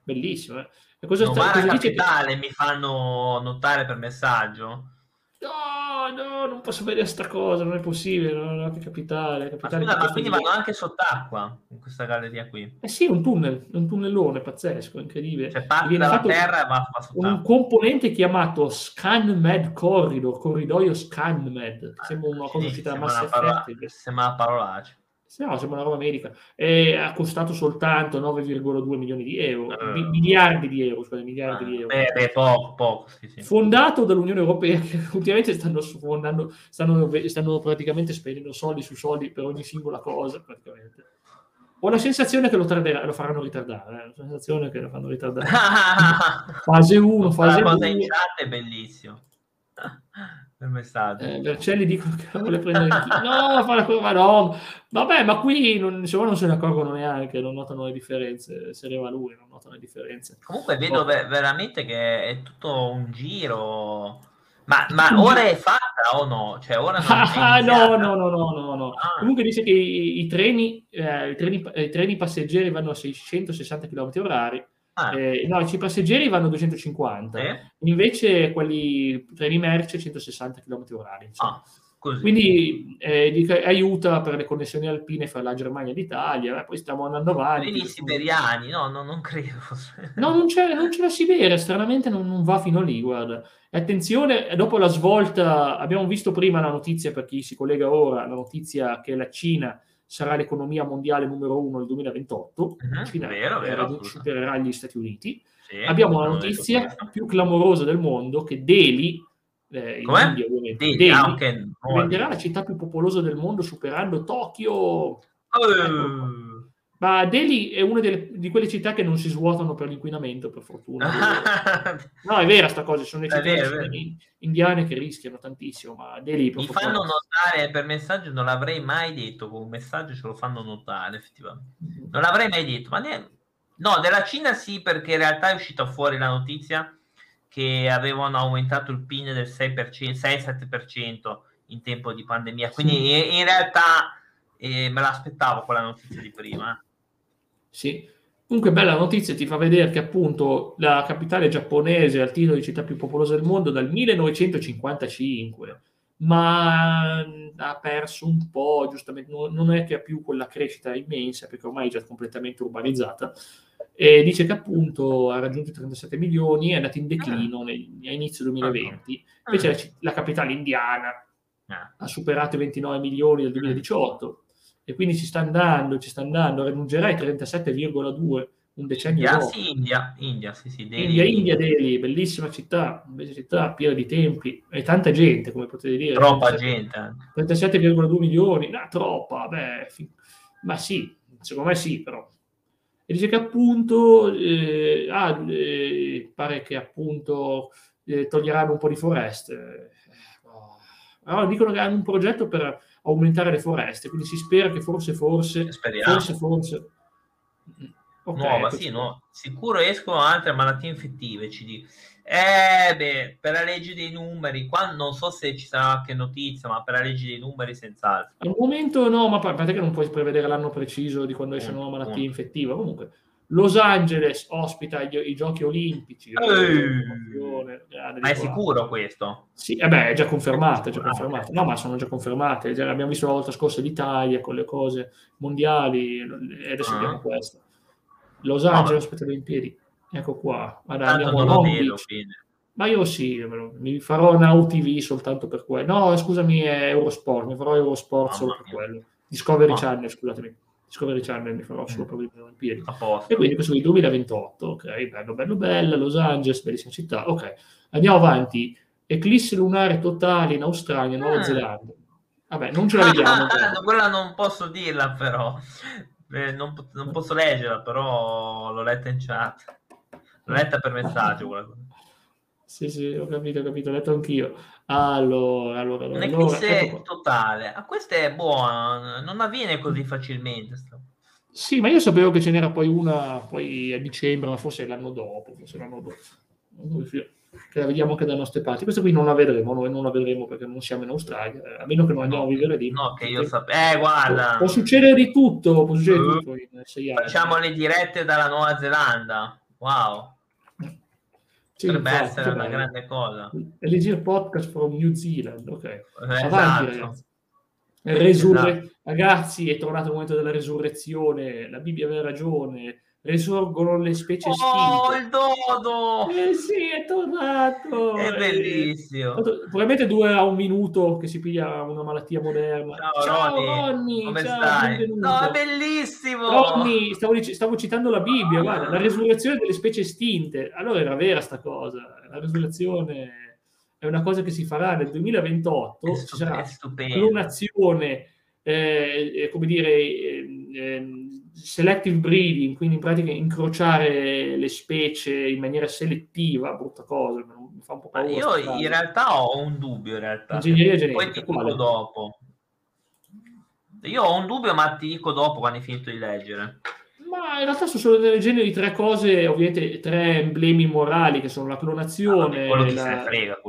Bellissimo. Eh? E cosa, sta, cosa dice che... mi fanno notare per messaggio? No, no, non posso vedere sta cosa, non è possibile, non è capitale. capitale ma, scusa, ma quindi vanno anche sott'acqua in questa galleria qui? Eh sì, un tunnel, un tunnellone pazzesco, incredibile. Cioè parte dalla terra e va, va sott'acqua. Un componente chiamato ScanMed Corridor, corridoio ScanMed, sembra una cosa uscita da Mass Effect. Sembra una parolaccia. Se no, sembra una roba medica. E ha costato soltanto 9,2 milioni di euro, uh, miliardi di euro, scusate, miliardi uh, di euro. Beh, beh poco, poco. Sì, sì. Fondato dall'Unione Europea, che ultimamente stanno, fondando, stanno, stanno praticamente spendendo soldi su soldi per ogni singola cosa, praticamente. Ho la sensazione che lo, tarderà, lo faranno ritardare, eh? la sensazione che lo fanno ritardare. fase 1, fase 2. La cosa in chat è bellissimo nel messaggio. Eh, Vercelli dicono che la vuole prendere in No, fa la curva no. Vabbè, ma qui non, insomma, non se ne accorgono neanche, non notano le differenze. Se arriva lui, non notano le differenze. Comunque vedo oh. veramente che è tutto un giro. Ma, ma, ora è fatta o no? Cioè, ora ah, no, no, no, no, no, no. Ah. Comunque dice che i, i, treni, eh, i, treni, i, treni, passeggeri vanno a 660 km orari. Ah. Eh, no, i passeggeri vanno a 250, eh? invece quelli treni merce 160 km orari. Ah. Così. Quindi eh, dica, aiuta per le connessioni alpine fra la Germania e l'Italia, eh, poi stiamo andando avanti. Treni siberiani, no, no, non credo. no, non c'è, non c'è la Siberia, stranamente non, non, va fino lì, guarda. Attenzione, dopo la svolta, abbiamo visto prima la notizia, per chi si collega ora, la notizia che la Cina sarà l'economia mondiale numero uno nel 2028, uh-huh, la Cina vero, vero, supererà gli Stati Uniti. Sì, Abbiamo la notizia più clamorosa del mondo che Delhi eh, in India, ovviamente. Delhi, ah, okay. diventerà la città più popolosa del mondo superando Tokyo. Uh. Ecco. Ma Delhi è una delle, di quelle città che non si svuotano per l'inquinamento, per fortuna. no, è vera sta cosa, sono le città vero, indiane che rischiano tantissimo, ma Delhi... Mi fanno notare per messaggio, non l'avrei mai detto, con un messaggio ce lo fanno notare, effettivamente. Mm-hmm. Non l'avrei mai detto, ma ne... No, della Cina sì, perché in realtà è uscita fuori la notizia che avevano aumentato il PIN del 6-7% in tempo di pandemia. Quindi sì. in realtà eh, me l'aspettavo quella notizia di prima. Sì. Comunque bella notizia, ti fa vedere che appunto la capitale giapponese è al titolo di città più popolosa del mondo dal 1955, ma ha perso un po', giustamente, non è che ha più quella crescita immensa perché ormai è già completamente urbanizzata, e dice che appunto ha raggiunto i 37 milioni, è andato in declino ah. nel, a inizio 2020. Ah. Invece la, la, capitale indiana ah. ha superato i 29 milioni nel 2018 e quindi ci sta andando, ci sta andando, raggiungerà i 37,2 un decennio India, dopo. Sì, India, India, sì, sì, Delhi. India, India, Delhi, bellissima città, bella città, piena di templi e tanta gente, come potete dire. Troppa 37, gente. 37,2 milioni, no, troppa, beh, fi- ma sì, secondo me sì, però e dice che appunto eh, ah, eh, pare che appunto eh, toglieranno un po' di foreste. Allora, dicono che hanno un progetto per aumentare le foreste, quindi si spera che forse, forse, Speriamo. forse, forse... Okay, Nuova, sì, no. Sicuro escono altre malattie infettive, ci dico. Eh, beh, per la legge dei numeri, qua non so se ci sarà anche notizia, ma per la legge dei numeri senz'altro. Al momento no, ma a parte che non puoi prevedere l'anno preciso di quando esce una nuova malattia infettiva. Comunque, Los Angeles ospita i, i giochi olimpici. Ma è sicuro questo? Sì, eh beh, è già confermato, è già confermato. No, ma sono già confermate. Già, abbiamo visto la volta scorsa l'Italia con le cose mondiali e adesso uh-huh. abbiamo questo. Los Angeles no, ospita le Olimpiadi. Ecco qua. Guarda, andiamo non a vedo, Ma io sì, mi farò Now TV soltanto per quello. No, scusami, è Eurosport, mi farò Eurosport solo per quello. Discovery ah. Channel, scusatemi. Discovery Channel mi farò solo per le Olimpiadi. E quindi questo è il 2028, ok, bello, bello, bello, Los Angeles, bellissima città, ok. Andiamo avanti. Eclisse lunare totale in Australia, Nuova ah. Zelanda. Vabbè, non ce la vediamo. Ah, ah, quella non posso dirla però. Eh, non, non, posso leggerla, però l'ho letta in chat. L'ho letta per messaggio. Quella cosa. Sì, sì, ho capito, ho capito, ho letto anch'io. Allora, allora, allora. Un'eclisse ecco totale. Ah, questa è buona, non avviene così facilmente. Sì, ma io sapevo che ce n'era poi una poi a dicembre, ma forse l'anno dopo, forse l'anno dopo. Che la vediamo anche dalle nostre parti. Questa qui non la vedremo, noi non la vedremo perché non siamo in Australia, a meno che non andiamo no, a vivere lì. No, che io sapevo. Eh, guarda. Può, succedere di tutto, può succedere uh, tutto in sei anni. Facciamo le dirette dalla Nuova Zelanda. Wow. Sì, Potrebbe infatti, essere una grande cosa. Elegire podcast from New Zealand, ok. Eh, Avanti, esatto. ragazzi. Resurre... Esatto. Ragazzi, è tornato il momento della resurrezione. La Bibbia aveva ragione risorgono le specie estinte. Oh, il dodo! Eh sì, è tornato! È bellissimo! Probabilmente dura un minuto che si piglia una malattia moderna. Ciao, ciao Ronny! Ronny come ciao, stai? Benvenuto. No, è bellissimo! Ronny, stavo, stavo, citando la Bibbia, guarda, la resurrezione delle specie estinte. Allora era vera sta cosa, la resurrezione è una cosa che si farà nel 2028, ci sarà clonazione, eh, come dire... Eh, selective breeding, quindi in pratica incrociare le specie in maniera selettiva, brutta cosa, mi fa un po' paura. io in realtà ho un dubbio, in realtà. Ingegneria genetica. Poi ti dico dopo. Io ho un dubbio, ma ti dico dopo quando hai finito di leggere. Ma in realtà sono solo delle genere di tre cose, ovviamente tre emblemi morali che sono la clonazione, ah, quello la, frega,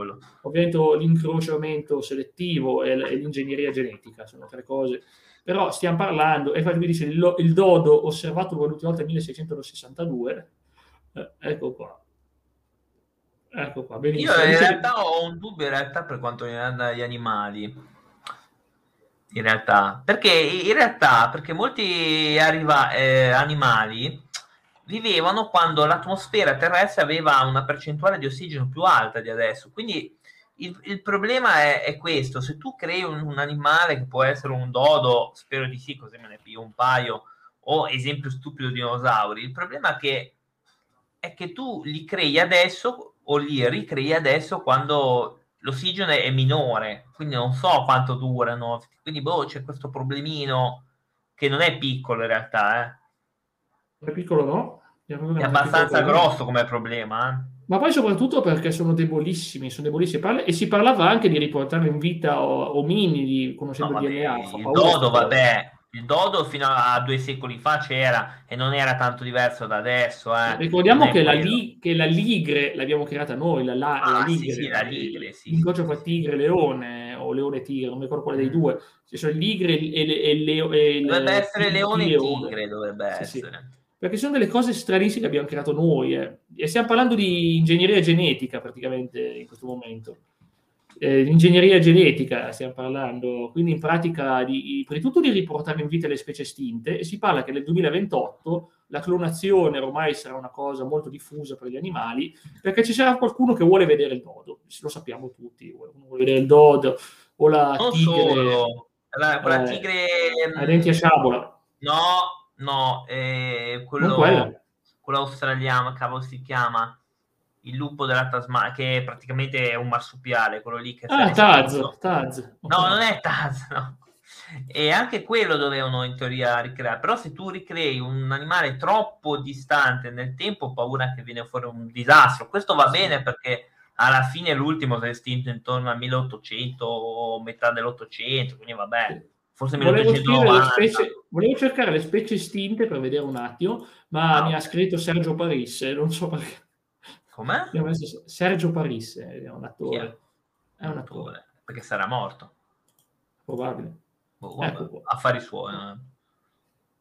ovviamente l'incrociamento selettivo e, e, l'ingegneria genetica, sono tre cose. Però stiamo parlando, e infatti mi dice il, il dodo osservato per l'ultima volta nel 1662, eh, ecco qua. Ecco qua, benissimo. Io in realtà ho un dubbio in realtà per quanto riguarda gli animali in realtà, perché in realtà perché molti arriva, eh, animali vivevano quando l'atmosfera terrestre aveva una percentuale di ossigeno più alta di adesso, quindi il, il problema è, è, questo, se tu crei un, un, animale che può essere un dodo, spero di sì, così me ne piglio un paio, o esempio stupido dinosauri, il problema è che, è che tu li crei adesso o li ricrei adesso quando l'ossigeno è minore, quindi non so quanto durano. Quindi boh, c'è questo problemino che non è piccolo in realtà. Eh. È piccolo no? È, è abbastanza grosso come problema. Eh. Ma poi soprattutto perché sono debolissimi, sono debolissimi. E si parlava anche di riportare in vita ominidi, conoscendo no, il DNA. Il dodo, vabbè, il dodo fino a due secoli fa c'era e non era tanto diverso da adesso. Eh. Ricordiamo che la, li, che la, ligre l'abbiamo creata noi, la, la, ah, la ligre, sì, sì, la ligre sì. l'incontro fra tigre e leone o leone tigre, non mi ricordo quale dei mm. due. Ci sono ligre e, le, e, le, e Dovrebbe essere leone e tigre, dovrebbe sì, essere. Perché sono delle cose stranissime che abbiamo creato noi eh. e stiamo parlando di ingegneria genetica praticamente in questo momento eh, ingegneria genetica stiamo parlando, quindi in pratica di, prima di tutto di riportare in vita le specie estinte e si parla che nel 2028 la clonazione ormai sarà una cosa molto diffusa per gli animali perché ci sarà qualcuno che vuole vedere il dodo, lo sappiamo tutti, uno vuole vedere il dodo o la non tigre, la, la eh, tigre a denti a sciabola. No, no, eh, quello, quello australiano, cavolo si chiama? il lupo della Tasmania, che praticamente è un marsupiale, quello lì che... Ah, Taz, Taz. No, non è Taz, no. E anche quello dovevano in teoria ricreare, però se tu ricrei un animale troppo distante nel tempo, ho paura che viene fuori un disastro. Questo va bene perché alla fine l'ultimo si è estinto intorno al 1800 o metà dell'Ottocento, quindi vabbè, forse 1890. Specie, volevo cercare le specie estinte per vedere un attimo, ma ah, mi okay. ha scritto Sergio Parisse, non so perché. Com'è? Sergio Parisse, è un attore. È un attore. Perché sarà morto. Probabile. Oh, ecco affari suoi. Eh.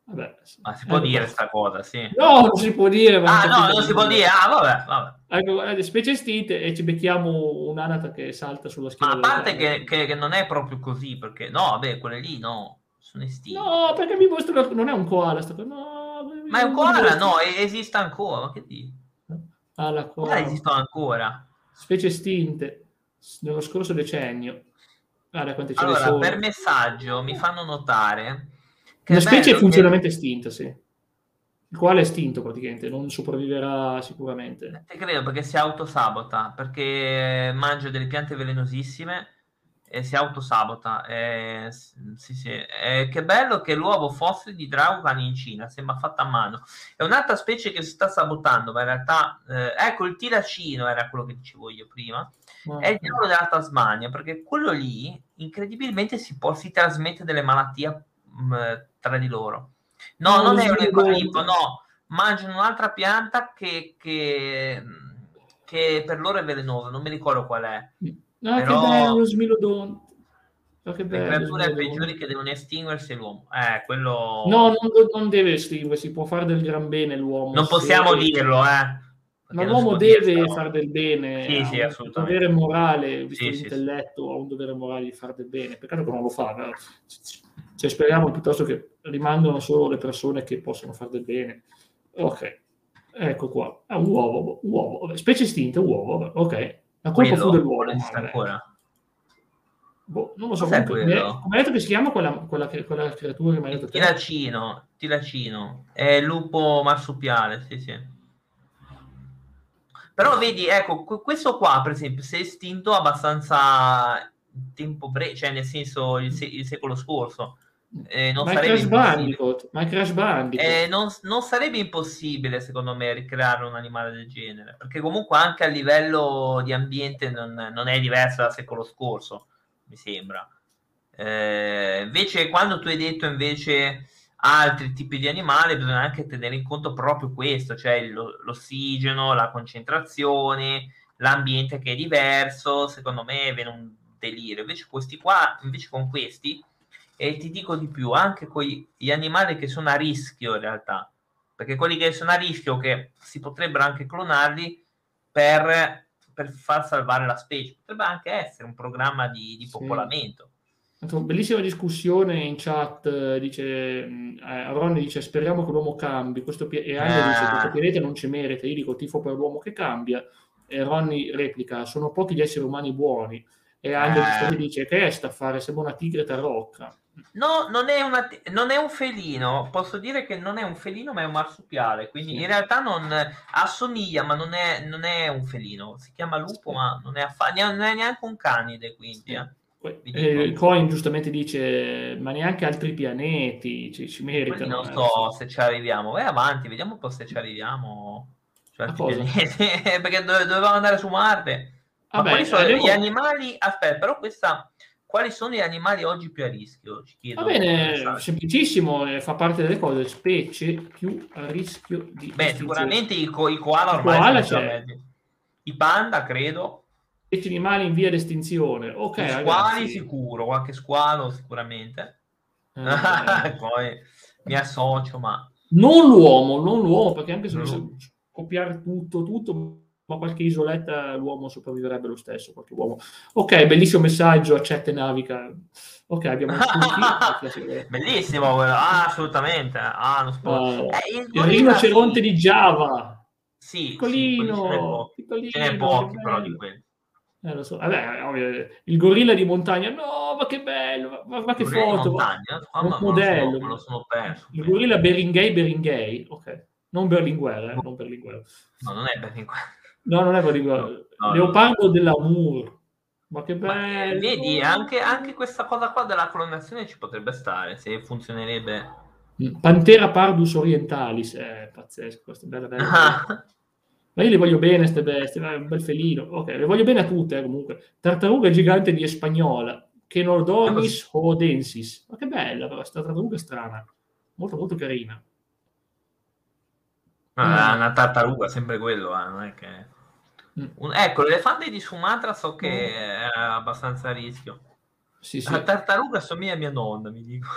Vabbè, ma si può ecco dire questa cosa, sì. No, non si può dire. Ah, no, non si può dire. Ah, vabbè, vabbè. Ecco, specie estinte e ci becchiamo un'anata che salta sulla schiena. Ma a parte che, che, che, non è proprio così, perché no, vabbè, quelle lì no, sono estinte. No, perché mi mostro non è un koala. Sta... No, ma è un koala? No, esiste ancora, ma che dici? alla quale ah, esistono ancora specie estinte nello scorso decennio. Guarda quante ce allora, per messaggio mi fanno notare che la specie è funzionalmente che... estinta, sì. Il quale è estinto praticamente, non sopravviverà sicuramente. Te credo perché si autosabota, perché mangia delle piante velenosissime e si autosabota. Eh, sì, sì. Eh, che bello che l'uovo fossile di Draugan in Cina, sembra fatta a mano. È un'altra specie che si sta sabotando, ma in realtà, eh, ecco, il tiracino era quello che dicevo io prima. Wow. È il diavolo della Tasmania, perché quello lì, incredibilmente, si, può, si trasmette delle malattie mh, mm, tra di loro. No, no non è un equalippo, no. Mangiano un'altra pianta che, che, che per loro è velenosa, non mi ricordo qual è. No, Però... che bello Smilodon. Oh, che bello, le creature peggiori che devono estinguersi è l'uomo. Eh, quello... No, non, non, deve estinguersi, può fare del gran bene l'uomo. Non possiamo se... dirlo, eh. Ma l'uomo deve fare del bene, sì, sì, ha un dovere morale, visto sì, l'intelletto, sì. ha un dovere morale di fare del bene. Peccato che non lo fa. Cioè, speriamo piuttosto che rimangano solo le persone che possono fare del bene. Ok, ecco qua. Ah, uovo, uovo. Specie estinta, uovo. Ok, la colpa fu dell'uomo. ancora. Boh, non lo so. Come, come detto che si chiama quella, quella, quella creatura che mi hai detto? Tilacino, Tilacino. È il lupo marsupiale, sì, sì. Però vedi, ecco, questo qua, per esempio, si è estinto abbastanza tempo breve, cioè nel senso il, se- il secolo scorso. Eh, non, sarebbe Crash Bandicoot, ma Crash Bandicoot. Eh, non, non, sarebbe impossibile, secondo me, ricreare un animale del genere, perché comunque anche a livello di ambiente non, non è diverso dal secolo scorso, mi sembra. Eh, invece, quando tu hai detto invece altri tipi di animali, bisogna anche tenere in conto proprio questo, cioè l'ossigeno, la concentrazione, l'ambiente che è diverso, secondo me viene un delirio. Invece questi qua, invece con questi, e ti dico di più, anche con gli animali che sono a rischio in realtà, perché quelli che sono a rischio, che si potrebbero anche clonarli per, per far salvare la specie, potrebbe anche essere un programma di, di popolamento. Bellissima discussione in chat, dice, eh, Ron dice speriamo che l'uomo cambi, questo pi- e Angelo eh. dice questo pianeta non ci merita, io dico tifo per l'uomo che cambia, e Ronny replica sono pochi gli esseri umani buoni, e Angelo eh. dice che è sta a fare, sembra una tigre tarocca. No, non è, una, non è, un felino, posso dire che non è un felino ma è un marsupiale, quindi sì. in realtà non assomiglia ma non è, non è, un felino, si chiama lupo ma non è, affa- non è neanche un canide quindi. Eh. Eh, Coin giustamente dice: Ma neanche altri pianeti ci, ci meritano. Non so se ci arriviamo. Vai avanti, vediamo un po' se ci arriviamo. Cioè, Perché dove, dovevamo andare su Marte. Ma Vabbè, quali sono arrivo... gli animali? Aspetta, però questa. Quali sono gli animali oggi più a rischio? Ci chiedo, Va bene, semplicissimo, eh, fa parte delle cose, specie più a rischio di. Beh, sicuramente i, co- i koala ormai. I, koala c'è. I panda, credo specie animali in via d'estinzione. Ok, squali ragazzi. sicuro, qualche squalo sicuramente. Eh, Poi mi associo, ma... Non l'uomo, non l'uomo, perché anche se no. copiare tutto, tutto, ma qualche isoletta l'uomo sopravviverebbe lo stesso, qualche uomo. Ok, bellissimo messaggio, accetta navica. Ok, abbiamo Bellissimo quello, ah, assolutamente. Ah, non uh, eh, il, rinoceronte di Java. Sì, piccolino, sì, piccolino, ce n'è pochi però di quelli. Eh, lo so. Vabbè, ovvio, il gorilla di montagna, no, ma che bello, ma, ma che foto, montagna? Ma, un modello. Lo sono perso. Il gorilla Beringay, Beringay, ok. Non Berlinguer, eh? non Berlinguer. No, non è Berlinguer. No, non è Berlinguer. No, Leopardo no. dell'Amour. Ma che bello! Ma, vedi, anche, anche, questa cosa qua della clonazione ci potrebbe stare, se funzionerebbe. Mm, Pantera Pardus Orientalis, è pazzesco, questo è bello, bello. Ma io le voglio bene queste bestie, è un bel felino. Ok, le voglio bene a tutte, eh, comunque. Tartaruga gigante di Espagnola, Kenodonis hodensis. Ma che bella, però, questa tartaruga è strana. Molto, molto carina. Ah, una tartaruga, sempre quello, eh, non è che... Mm. Un, ecco, l'elefante di Sumatra so che mm. è abbastanza a rischio. Sì, sì. La tartaruga somiglia a mia nonna, mi dico.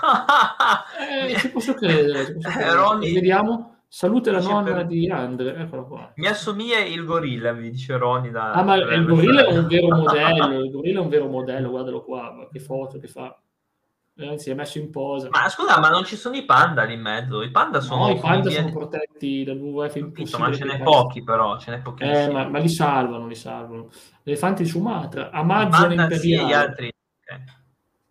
eh, ci posso credere. Ci posso credere. Ronny... Vediamo. Salute la nonna per... di Andre, eccola qua. Mi assomiglia il gorilla, mi dice Ronny. Da, ah, ma il gorilla è un vero modello, il gorilla è un vero modello, guardalo qua, che foto che fa. Anzi, è messo in posa. Ma scusa, ma non ci sono i panda lì in mezzo? I panda sono, no, i panda sono, sono protetti dal WWF impossibile. Ma ce n'è pochi però, ce n'è pochissimi. Eh, ma, ma, li salvano, li salvano. Elefanti di Sumatra, Amazon imperiale. Sì, gli altri. Okay.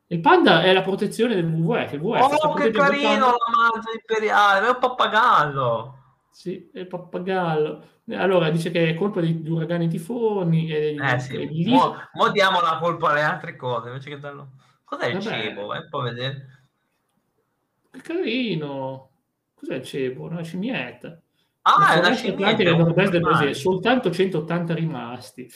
Il panda è la protezione del WWF. Il WWF oh, che carino la mangia imperiale, è un pappagallo. Sì, è il pappagallo. Allora, dice che è colpa di, di uragani tifoni. E, eh sì, e mo, mo, diamo la colpa alle altre cose, invece che darlo... Cos'è il Vabbè. cebo? Vai un po' a vedere. Che carino. Cos'è il cebo? Una scimmietta. Ah, è una scimmietta. Del nord-est del Brasile, soltanto 180 rimasti.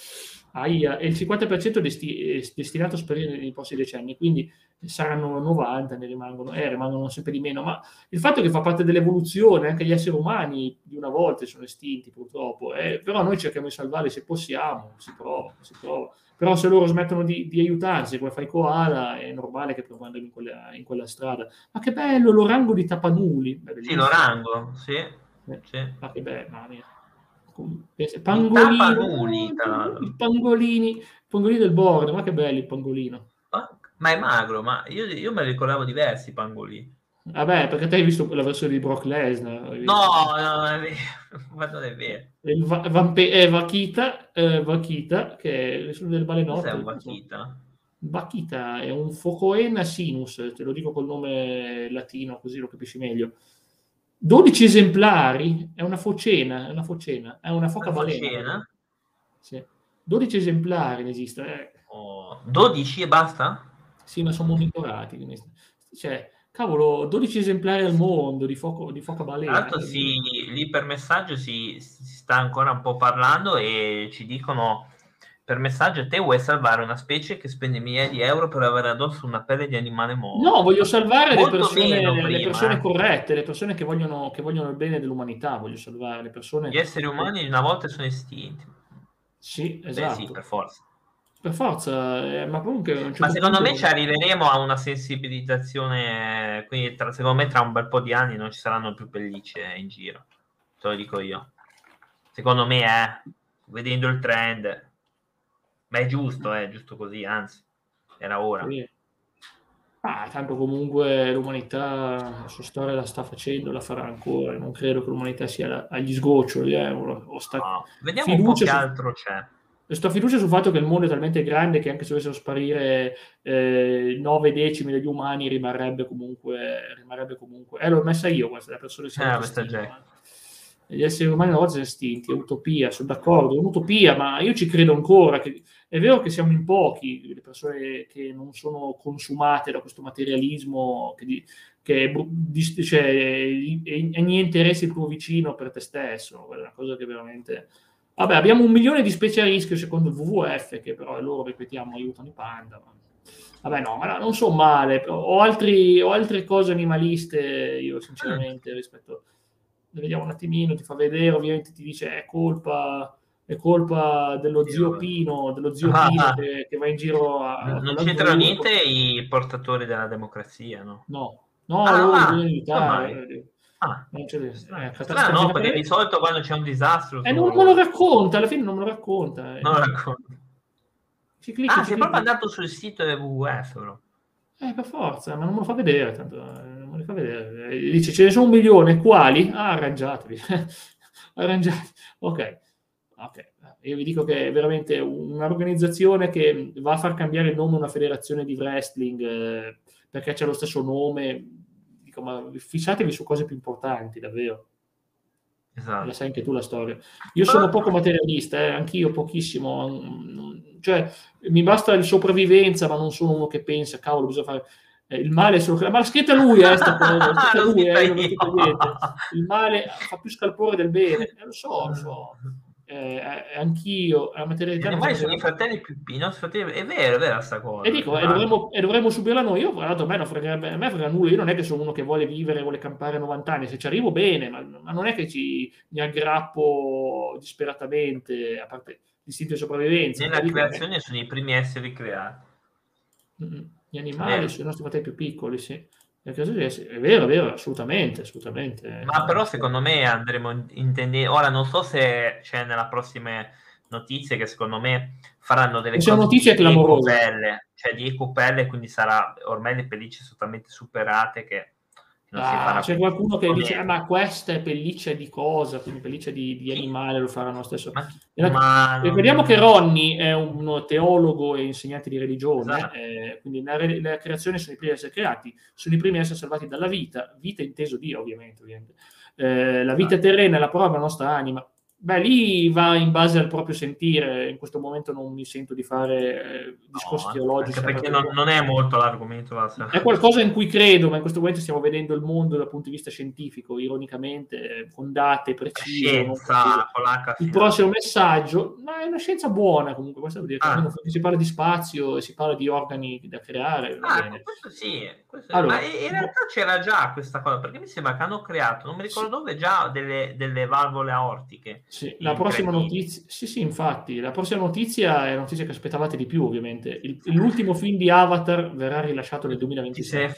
AIA e il 50% è desti- è destinato a sparire nei prossimi decenni, quindi saranno 90, ne rimangono, eh, rimangono sempre di meno, ma il fatto che fa parte dell'evoluzione, anche gli esseri umani di una volta sono estinti purtroppo, eh, però noi cerchiamo di salvarli se possiamo, si prova, si prova. Però se loro smettono di, di aiutarsi, come fa il koala, è normale che andare in quella, in quella strada. Ma che bello, l'orango di Tapanuli. Sì, l'orango, sì. Eh, sì. Ma che bello, mamma mia. Pangolini, i pangolini, pangolini del bordo, ma che belli il pangolino. Ma è magro, ma io, io me ne ricordavo diversi pangolini. Vabbè, perché te hai visto la versione di Brock Lesnar? No, no, è vero. ma non è vero. Il va- vampe- è Vakita, eh, Vakita, che è del balenotto. Cos'è un Vakita? Vakita è un Focoena sinus, te lo dico col nome latino così lo capisci meglio. 12 esemplari, è una focena, è una focena, è una foca una balena. Sì. 12 esemplari ne esistono. Eh. Oh, 12 e basta? Sì, ma sono monitorati. Cioè, cavolo, 12 esemplari al mondo di, foco, di foca balena. Tra l'altro, sì, lì per messaggio si, si, sta ancora un po' parlando e ci dicono per messaggio, te vuoi salvare una specie che spende migliaia di euro per avere addosso una pelle di animale morto? No, voglio salvare le persone, prima, le persone eh. corrette, le persone che vogliono, che vogliono, il bene dell'umanità. Voglio salvare le persone. Gli esseri umani una volta sono estinti. Sì, esatto. Beh, sì, per forza. Per forza, eh, ma comunque... Certo ma secondo me ci arriveremo a una sensibilizzazione, quindi tra, secondo me tra un bel po' di anni non ci saranno più pellicce in giro, te lo dico io. Secondo me, eh, vedendo il trend, ma è giusto, è giusto così, anzi, era ora. Sì. Ah, tanto comunque l'umanità la sua storia la sta facendo, la farà ancora. Non credo che l'umanità sia agli sgoccioli. Eh, o sta... no. Vediamo un po' che altro c'è. Sto fiducia sul fatto che il mondo è talmente grande che anche se dovessero sparire eh, 9 decimi degli umani rimarrebbe comunque, rimarrebbe comunque. Eh, l'ho messa io questa, la persona che eh, questa già gli esseri umani una volta sono estinti, è utopia, sono d'accordo, è un'utopia, ma io ci credo ancora. Che, è vero che siamo in pochi, le persone che non sono consumate da questo materialismo, che, che è, cioè, è, niente resti tuo vicino per te stesso, è una cosa che veramente... Vabbè, abbiamo un milione di specie a rischio secondo il WWF, che però loro, ripetiamo, aiutano i panda. Ma... Vabbè, no, ma non so male. Ho, altri, ho altre cose animaliste, io sinceramente, rispetto vediamo un attimino, ti fa vedere, ovviamente ti dice è colpa, è colpa dello zio Pino, dello zio ah, Pino che, che, va in giro a... Non c'entrano niente i portatori della democrazia, no? No, no, ah, loro ah, bisogna aiutare. Ah, non c'è, ah, no, perché di solito quando c'è un disastro... Eh, non me lo racconta, alla fine non me lo racconta. Eh. Non lo racconta. Ci clicca, ah, ci sei proprio andato sul sito del WWF, però. Eh, per forza, ma non me lo fa vedere, tanto, eh, non li fa vedere. Dice, ce ne sono un milione, quali? Ah, arrangiatevi. arrangiatevi. Ok. Ok. Io vi dico che è veramente un'organizzazione che va a far cambiare il nome a una federazione di wrestling eh, perché c'è lo stesso nome. Dico, ma fissatevi su cose più importanti, davvero. Esatto. La sai anche tu la storia. Io sono poco materialista, eh, anch'io pochissimo. Mm, cioè, mi basta il sopravvivenza, ma non sono uno che pensa, cavolo, bisogna fare... Eh, il male è solo... Ma l'ha scritta lui, eh, sta cosa, lui, eh, Il male fa più scalpore del bene. Eh, lo so, lo so eh, anch'io la materialità. Gli animali sono i fratelli più fratelli... è vero, è vera sta cosa. E dico, e dovremmo, e dovremmo, subirla noi. Io, guarda, a me non frega, a me frega nulla. Io non è che sono uno che vuole vivere, vuole campare 90 anni. Se ci arrivo, bene, ma, ma non è che ci, mi aggrappo disperatamente, a parte l'istinto di sopravvivenza. Nella creazione sono i primi esseri creati. Gli animali eh. sono i nostri fratelli più piccoli, sì. È vero, è vero, assolutamente, assolutamente. Ma però secondo me andremo intendendo, ora non so se c'è nelle prossime notizie che secondo me faranno delle cose notizie di ecopelle, cioè di ecopelle, quindi sarà ormai le pellicce sono talmente superate che Ah, c'è qualcuno che dice, ah, ma questa è pelliccia di cosa? Quindi pelliccia di, di animale lo faranno lo stesso. Ma, Ricordiamo non... che Ronny è un teologo e insegnante di religione, esatto. eh, quindi la, la, creazione sono i primi a essere creati, sono i primi a essere salvati dalla vita, vita inteso Dio ovviamente. ovviamente. Eh, la vita esatto. terrena è la prova della nostra anima, Beh, lì va in base al proprio sentire. In questo momento non mi sento di fare eh, discorsi no, teologici. Perché non, non, è molto l'argomento. È qualcosa in cui credo, ma in questo momento stiamo vedendo il mondo dal punto di vista scientifico, ironicamente, con date precise. Scienza, il prossimo messaggio, ma è una scienza buona comunque. Questo vuol dire che ah. si parla di spazio e si parla di organi da creare. Ah, questo sì. Questo allora, ma in realtà c'era già questa cosa, perché mi sembra che hanno creato, non mi ricordo sì. dove, già delle, delle valvole aortiche. Sì, la prossima notizia, sì, sì, infatti, la prossima notizia è una notizia che aspettavate di più, ovviamente. Il, l'ultimo film di Avatar verrà rilasciato nel 2026.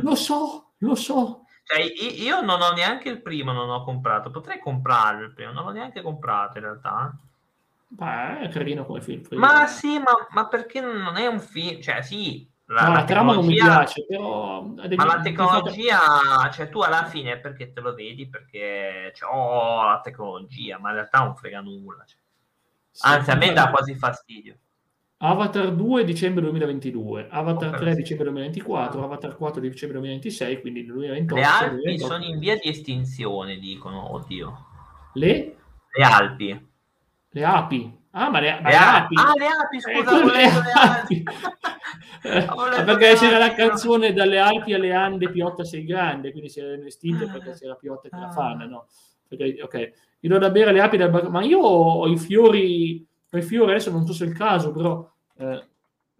lo so, lo so. Cioè, io non ho neanche il primo, non ho comprato. Potrei comprarlo il primo, non l'ho neanche comprato in realtà. Beh, è carino come film. Ma sì, ma, ma perché non è un film? Cioè, sì, la, no, la, la trama non mi piace, però... Ma la tecnologia, fatto... cioè tu alla fine perché te lo vedi? Perché cioè, oh, la tecnologia, ma in realtà non frega nulla. Cioè. Sì, Anzi, a me dà quasi fastidio. Avatar 2 dicembre 2022, Avatar oh, 3 dicembre 2024, Avatar 4 dicembre 2026, quindi nel 2028. Le Alpi 2028. sono in via di estinzione, dicono, oddio. Le? Le Alpi. Le api. Ah, ma le, ma le, api. Ah, le api, scusa. Eh, le api. eh, perché c'era la canzone dalle Alpi alle Ande, Piotta sei grande, quindi si erano estinte perché c'era Piotta che la fanno, no? Perché, ok, io do da bere le api dal ma io ho i fiori per fiore, adesso non so se è il caso, però eh,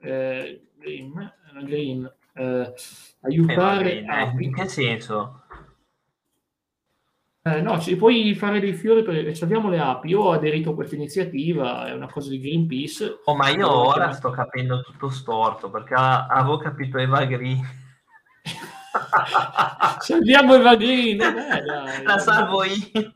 eh, green, green eh, aiutare... Eh, green, in che senso? Eh, no, ci puoi fare dei fiori perché salviamo le api. Io ho aderito a questa iniziativa, è una cosa di Greenpeace. Oh, ma io ora sto capendo tutto storto perché avevo capito Eva Green. Salviamo Eva Green, eh, dai, la salvo io.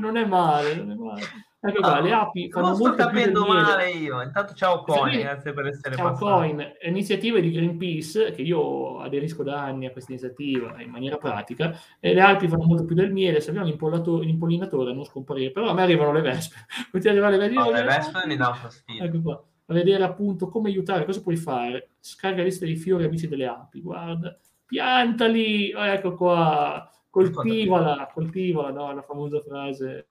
Non è male, non è male. Ecco qua, le api fanno non sto capendo male io. Intanto ciao Coin, sì, grazie per essere ciao passato. Coin, iniziative di Greenpeace che io aderisco da anni a questa iniziativa in maniera pratica e le api fanno molto più del miele, se abbiamo l'impollinatore a non scomparire, però a me arrivano le vespe. Potrei arrivare le vespe. No, le vespe mi danno fastidio. Ecco qua. A vedere appunto come aiutare, cosa puoi fare. Scarica la lista dei fiori amici delle api, guarda. Piantali, ecco qua, coltivala, coltivala, no, la famosa frase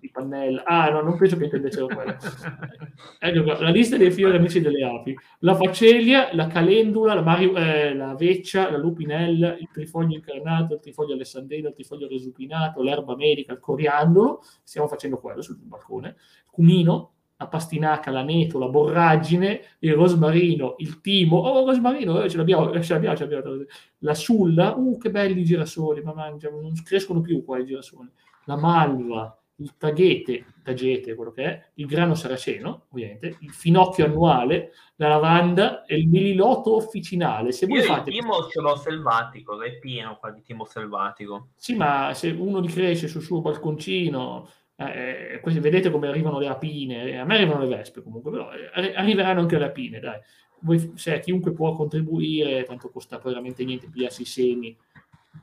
di Pannella. Ah, no, non penso che intendessero quello. ecco qua, la lista dei fiori amici delle api. La facelia, la calendula, la, mari- eh, la veccia, la lupinella, il trifoglio incarnato, il trifoglio alessandrino, il trifoglio resupinato, l'erba medica, il coriandolo. Stiamo facendo quello sul balcone. Il cumino, la pastinaca, l'aneto, la borragine, il rosmarino, il timo, oh rosmarino, eh, ce, l'abbiamo, ce, l'abbiamo, ce l'abbiamo, la sulla, uh che belli i girasoli, ma mangiano, non crescono più qua i girasoli, la malva, il taghete, tagete, quello che è, il grano saraceno, ovviamente, il finocchio annuale, la lavanda e il mililoto officinale. Se voi Io fate... il timo ce l'ho selvatico, è pieno qua di timo selvatico. Sì, ma se uno li cresce sul suo balconcino, eh, eh vedete come arrivano le apine, a me arrivano le vespe comunque, però eh, arriveranno anche le apine, dai. Voi, se chiunque può contribuire, tanto costa veramente niente pigliarsi i semi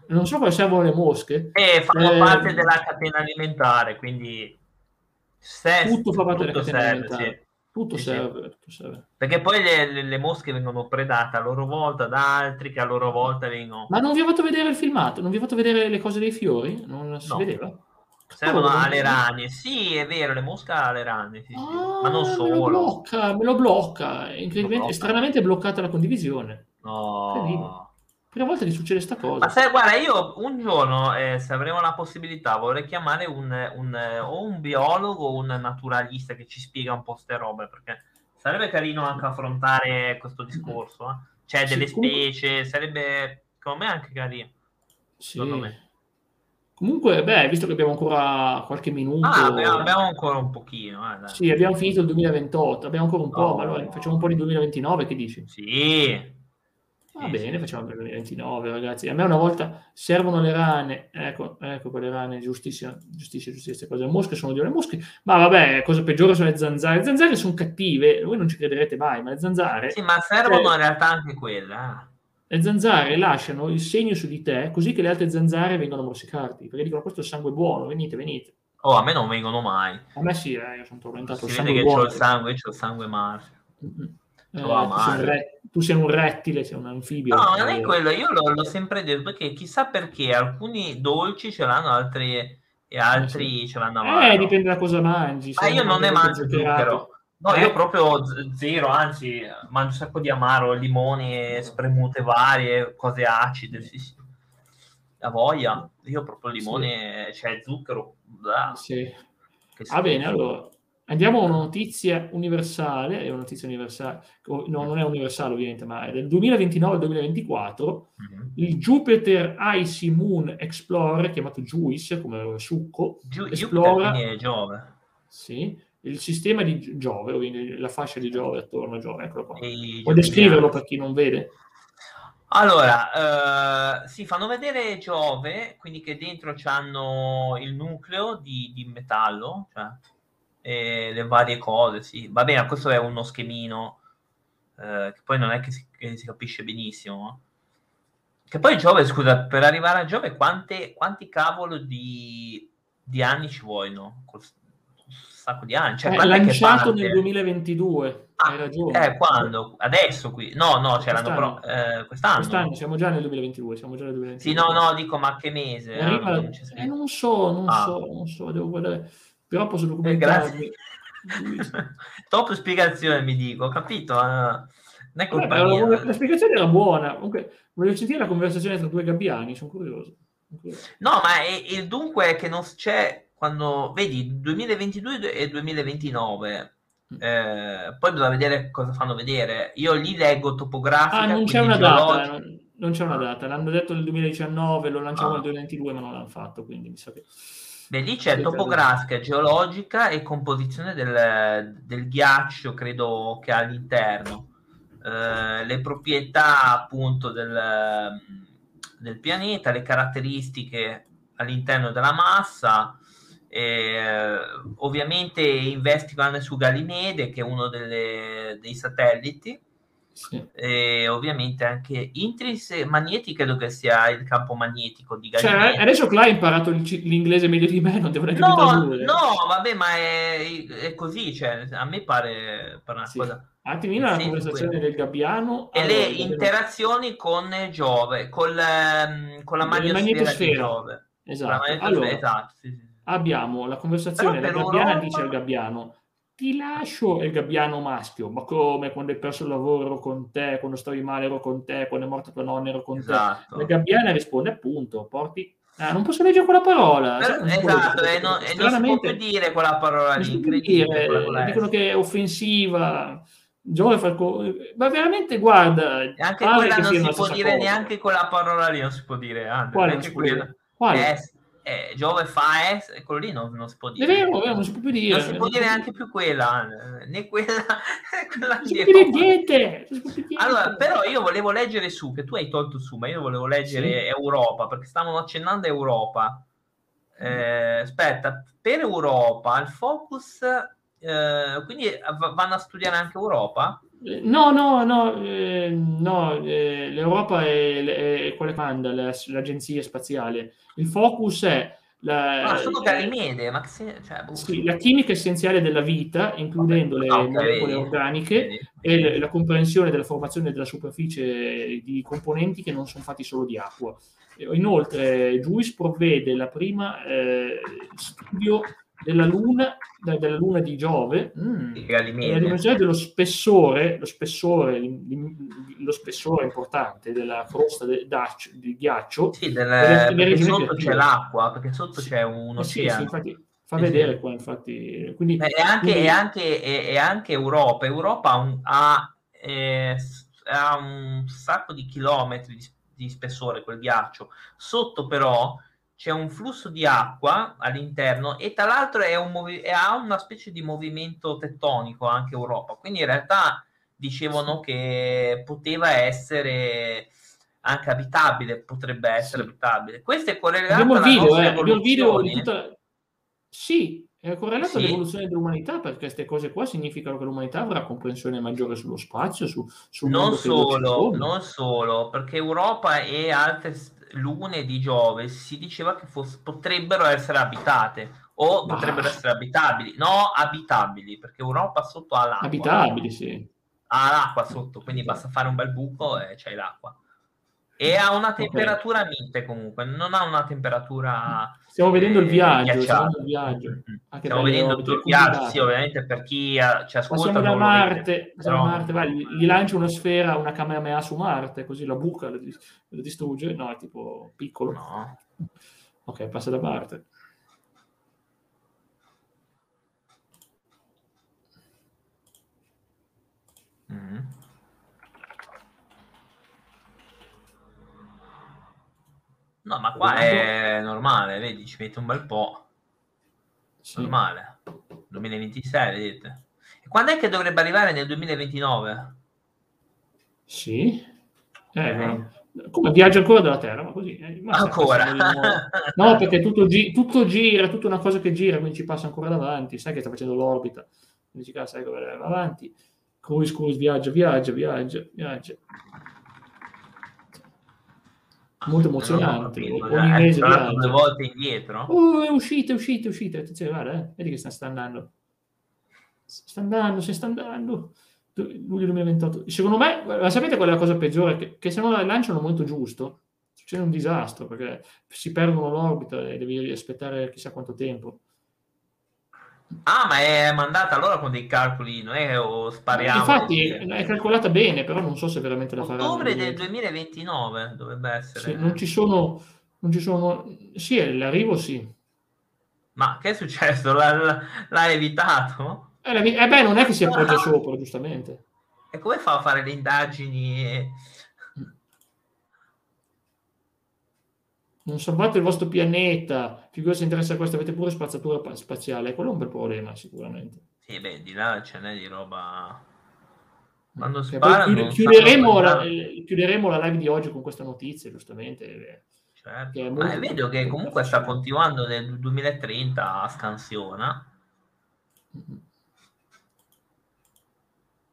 non so come servono le mosche. Eh, fanno eh, parte della catena alimentare, quindi se, tutto fa parte tutto della catena serve, alimentare. Sì. Tutto, sì, serve, sì. tutto, serve, Perché poi le, le, le, mosche vengono predate a loro volta da altri che a loro volta vengono... Ma non vi ho fatto vedere il filmato? Non vi ho fatto vedere le cose dei fiori? Non si no. vedeva? Servono oh, alle rane. Sì, è vero, le mosche alle rane. Sì, ah, ma non solo. Me lo blocca, me lo blocca. Incredibilmente, stranamente è bloccata la condivisione. No prima volta che succede questa cosa. Ma sai, guarda, io un giorno, eh, se avremo la possibilità, vorrei chiamare un, un, o un biologo o un naturalista che ci spiega un po' queste robe, perché sarebbe carino anche affrontare questo discorso. Eh. Cioè, delle sì, specie, comunque... sarebbe, secondo me, anche carino. Sì. Me. Comunque, beh, visto che abbiamo ancora qualche minuto... Ah, abbiamo, abbiamo ancora un pochino. Eh, sì, abbiamo finito il 2028, abbiamo ancora un po', oh, ma allora facciamo un po' di 2029, che dici? Sì, Va bene, facciamo il 29, ragazzi. A me una volta servono le rane, ecco, ecco quelle rane, giustissime, giustissime, giustissime cose. Le mosche sono di le mosche, ma vabbè, cosa peggiore sono le zanzare. Le zanzare sono cattive, voi non ci crederete mai, ma le zanzare... Sì, ma servono cioè, in realtà anche quelle. Eh. Le zanzare lasciano il segno su di te, così che le altre zanzare vengono a morsicarti, perché dicono questo è il sangue buono, venite, venite. Oh, a me non vengono mai. A me sì, eh, io sono tormentato. Si vede che ho il sangue, ho il sangue male. Mm-hmm. Eh, tu, sei re- tu, sei un rettile, sei un anfibio. No, non è quello, io l'ho, l'ho, sempre detto perché chissà perché alcuni dolci ce l'hanno, altri e altri eh, ce l'hanno amaro. Eh, dipende da cosa mangi. Ma io non ne mangio zucchero. No, eh? io proprio zero, anzi, mangio un sacco di amaro, limoni, spremute varie, cose acide, sì, sì. La voglia, io proprio limone, sì. cioè zucchero. Blah. Sì. Va ah, bene, allora Andiamo a una notizia universale, è una notizia universale, no, non è universale ovviamente, ma è del 2029-2024, mm-hmm. il Jupiter Icy Moon Explorer, chiamato JUICE come succo, Giu- esplora Giove. Sì, il sistema di Giove, la fascia di Giove attorno a Giove, eccolo qua. Puoi descriverlo per chi non vede? Allora, eh, si fanno vedere Giove, quindi che dentro hanno il nucleo di, di metallo, cioè e le varie cose, sì. Va bene, questo è uno schemino eh, che poi non è che si, che si capisce benissimo. Che poi Giove, scusa, per arrivare a Giove quante, quanti cavolo di, di anni ci vogliono? Col, un sacco di anni. Cioè, è lanciato nel 2022, ah, hai ragione. Eh, quando? Adesso qui? No, no, c'è l'anno pro, eh, quest'anno. Quest'anno, siamo già nel 2022, siamo già nel 2022. Sì, no, no, dico, ma che mese? Arriva, non, eh, non so, non ah. so, non so, devo guardare però posso documentarmi. Eh, Top spiegazione mi dico, ho capito? Uh, non è colpa Vabbè. La, la, spiegazione era buona. Comunque, voglio sentire la conversazione tra due gabbiani, sono curioso. No, ma il dunque è che non c'è quando vedi 2022 e 2029 eh, poi bisogna vedere cosa fanno vedere. Io lì leggo topografica. Ah, non c'è una data. Eh, non, non, c'è una data. L'hanno detto nel 2019, lo lanciamo ah. nel 2022, ma non l'hanno fatto. Quindi mi sa che. Beh, lì c'è topografica, geologica e composizione del, del ghiaccio, credo che all'interno. Eh, le proprietà appunto del, del pianeta, le caratteristiche all'interno della massa, eh, ovviamente investigano su Galimede, che è uno delle, dei satelliti. Sì. E ovviamente anche Intris Magneti credo che sia il campo magnetico di cioè, Galimede. Cioè, adesso Clay ha imparato l'inglese meglio di me, non devo neanche No, no, vabbè, ma è, è così, cioè, a me pare, pare una sì. cosa. Attimino la conversazione quello. del Gabbiano e allora, le interazioni con Giove, con, ehm, con la magnetosfera, di Giove. Esatto. Allora, esatto sì, sì abbiamo la conversazione la Gabbiana loro... dice al Gabbiano ti lascio il gabbiano maschio, ma come quando hai perso il lavoro con te, quando stavi male ero con te, quando è morta tua nonna ero con esatto. te. La gabbiana risponde appunto, porti... Ah, non posso leggere quella parola. Però, esatto, e non, e non si può più dire quella parola lì. Dire, dicono che è offensiva. Giove Falco... Ma veramente guarda... E anche quella non si può dire cosa. neanche quella parola lì, non si può dire. Anche, Quale? Quella... Quale? Eh, eh, Giove fa S, quello lì non, non, si può dire. È vero, non si può più dire. Non si può dire neanche più quella, né quella, quella non si può dire niente. Allora, però io volevo leggere su, che tu hai tolto su, ma io volevo leggere sì. Europa, perché stavano accennando Europa. Eh, aspetta, per Europa il focus, eh, quindi vanno a studiare anche Europa? No, no, no, eh, no eh, l'Europa è, è, quella che manda l'agenzia spaziale. Il focus è la, ah, sono Galimede, ma se, cioè, boh. sì, la chimica essenziale della vita, includendo le okay, molecole organiche e le, la comprensione della formazione della superficie di componenti che non sono fatti solo di acqua. Inoltre, JUICE provvede la prima eh, studio della Luna, della Luna di Giove, mm, la dimensione dello spessore, lo spessore, lo spessore importante della crosta de, di ghiaccio. Sì, del, perché sotto c'è l'acqua, perché sotto sì. c'è un oceano. Sì, sì, infatti, fa sì, vedere qua, infatti. Quindi, è, anche, quindi... è, anche, è, è, anche, Europa. Europa ha un, ha, eh, ha un sacco di chilometri di, di spessore quel ghiaccio. Sotto però c'è un flusso di acqua all'interno e tra l'altro è un movi- ha una specie di movimento tettonico anche Europa. Quindi in realtà dicevano che poteva essere anche abitabile, potrebbe essere sì. abitabile. Questo è correlato abbiamo il video, eh, abbiamo video di tutta... Sì, è correlato sì. all'evoluzione dell'umanità perché queste cose qua significano che l'umanità avrà comprensione maggiore sullo spazio, su, sul non solo, non solo, perché Europa e altre lune di Giove si diceva che fosse, potrebbero essere abitate o bah. potrebbero essere abitabili, no abitabili, perché Europa sotto ha l'acqua. Abitabili, sì. Ha l'acqua sotto, quindi basta fare un bel buco e c'è l'acqua. E ha una temperatura okay. mite comunque, non ha una temperatura... Stiamo vedendo il eh, viaggio, stiamo, il viaggio. Mm-hmm. stiamo vedendo il viaggio, sì, ovviamente per chi ci ascolta... Passiamo da Marte, però... Marte vai, gli, lancia una sfera, una Kamehameha su Marte, così la buca, la distrugge, no, è tipo piccolo. No. Ok, passa da Marte. Mm-hmm. No, ma qua è normale, vedi, ci mette un bel po'. Sì. Normale. 2026, vedete. E quando è che dovrebbe arrivare nel 2029? Sì. Eh, eh. Come viaggia ancora dalla Terra, ma così. Eh, ma ancora? no, perché tutto, gi- tutto, gira, tutta una cosa che gira, quindi ci passa ancora davanti. Sai che sta facendo l'orbita. Quindi ci sai come va avanti. Cruise, cruise, viaggia, viaggia, viaggia, viaggia molto emozionante. No, Ogni mese due volte indietro. Oh, è uscita, è uscita, è uscita. Attenzione, guarda, eh. vedi che sta, sta andando. Sta andando, si sta andando. Luglio 2028. Secondo me, ma sapete qual è la cosa peggiore? Che, che se non la lanciano al momento giusto, succede un disastro, perché si perdono l'orbita e devi aspettare chissà quanto tempo. Ah, ma è mandata allora con dei calcoli, non è o spariamo? Infatti è calcolata bene, però non so se veramente la farà. Ottobre del 2029 dovrebbe essere. Sì, non ci sono, non ci sono, sì, l'arrivo sì. Ma che è successo? L'ha, l'ha evitato? Eh, eh, beh, non è che si appoggia sopra, giustamente. E come fa a fare le indagini? Non salvate il vostro pianeta, figura se interessa questo, avete pure spazzatura spaziale, quello è un bel problema sicuramente. Sì, beh, di là ce n'è di roba... Quando sparano, chiud- chiuderemo, la, chiuderemo la live di oggi con questa notizia, giustamente. Certo. È Ma vedo che comunque sta continuando nel 2030 a scansiona.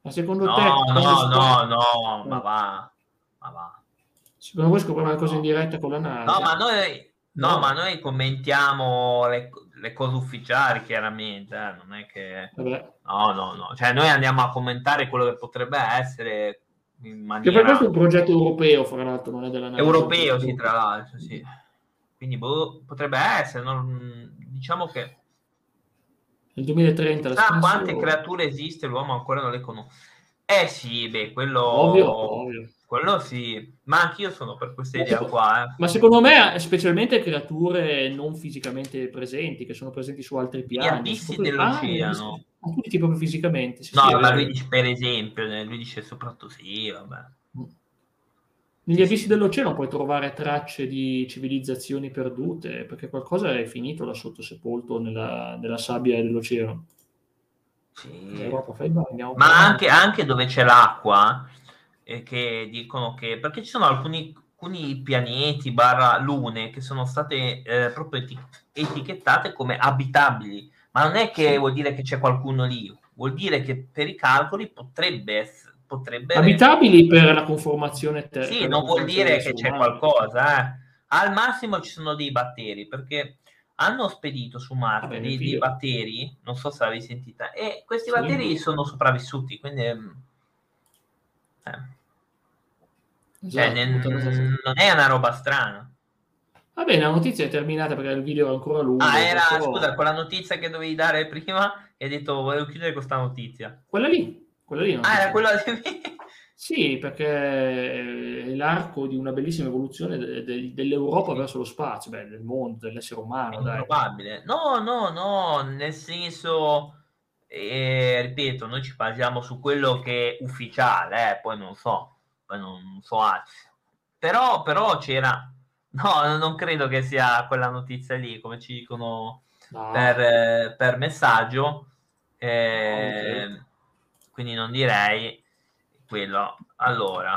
Ma secondo no, te... No, no, no, no, ma va, ma va. Secondo voi scopriamo una cosa in diretta con la NASA? No, ma noi, no, no. Ma noi commentiamo le, le, cose ufficiali, chiaramente. Eh, non è che... Vabbè. No, no, no. Cioè, noi andiamo a commentare quello che potrebbe essere in maniera... Che per questo è un progetto europeo, fra l'altro, non è della NASA. Europeo, sì, tra l'altro, sì. Quindi boh, potrebbe essere, non... diciamo che... Nel 2030... Sa quante creature esiste, l'uomo ancora non le conosce. Eh sì, beh, quello... Ovvio, ovvio. Quello sì, ma anch'io sono per questa idea qua. Eh. Ma secondo me, specialmente creature non fisicamente presenti, che sono presenti su altri piani. Gli abissi dell'oceano. Ah, tutti proprio fisicamente. Sì, no, sì, ma lui dice, per esempio, eh, lui dice soprattutto sì, vabbè. Negli abissi dell'oceano puoi trovare tracce di civilizzazioni perdute, perché qualcosa è finito là sotto sepolto nella, nella sabbia dell'oceano. Sì. Ma anche, anche, dove c'è l'acqua, eh, che dicono che perché ci sono alcuni, alcuni pianeti barra lune che sono state eh, proprio eti- etichettate come abitabili, ma non è che sì. vuol dire che c'è qualcuno lì, vuol dire che per i calcoli potrebbe essere potrebbe abitabili per la conformazione ter- sì, non vuol dire che c'è qualcosa eh. al massimo ci sono dei batteri perché hanno spedito su Marte Vabbè, dei, dei, batteri non so se l'avevi sentita e questi sì. batteri sono sopravvissuti quindi mm, eh. Cioè, esatto, ne, non è una roba strana. Va bene, la notizia è terminata perché il video è ancora lungo. Ah, era, però... scusa, quella notizia che dovevi dare prima e hai detto volevo chiudere questa notizia. Quella lì, quella lì. Ah, era quella di... Sì, perché è l'arco di una bellissima evoluzione de- de- dell'Europa verso lo spazio, beh, del mondo, dell'essere umano. È probabile. No, no, no, nel senso, eh, ripeto, noi ci basiamo su quello che è ufficiale, eh, poi non so poi non so altro. Però, però c'era, no, non credo che sia quella notizia lì, come ci dicono no. per, eh, per, messaggio, eh, no, quindi non direi quello. Allora,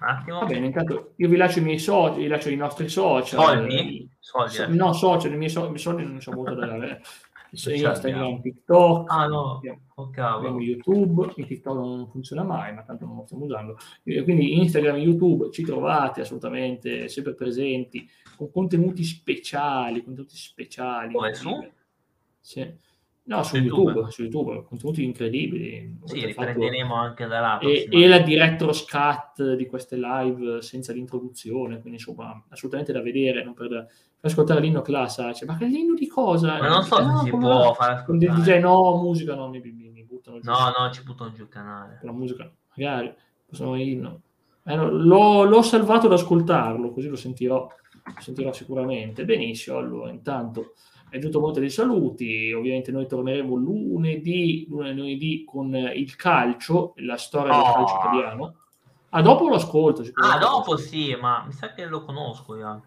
un attimo. Va bene, intanto io vi lascio i miei social, vi lascio i nostri social. Soldi? Soldi. Eh. No, social, i miei soldi, non so molto da dare. Instagram, TikTok, ah, no. abbiamo, oh, abbiamo, YouTube, il TikTok non funziona mai, ma tanto non lo stiamo usando. Quindi Instagram e YouTube ci trovate assolutamente sempre presenti con contenuti speciali, contenuti speciali. Dove su? Sì. No, su, YouTube, YouTube, su YouTube, contenuti incredibili. Sì, riprenderemo fatto... anche da là. E, e la director's cut di queste live senza l'introduzione, quindi insomma, assolutamente da vedere, non per, per ascoltare l'inno classa. Cioè, ma che l'inno di cosa? Ma non so se si può fare ascoltare. DJ, no, musica no, mi, mi, mi buttano giù. No, no, ci buttano giù il canale. La musica, magari, possono inno. Eh, l'ho, l'ho salvato ad ascoltarlo, così lo sentirò, lo sentirò sicuramente. Benissimo, allora, intanto è giunto molto dei saluti, ovviamente noi torneremo lunedì, lunedì con il calcio, la storia del calcio oh. italiano. Ah, dopo lo ascolto. Ah, dopo sì, ma mi sa che lo conosco io.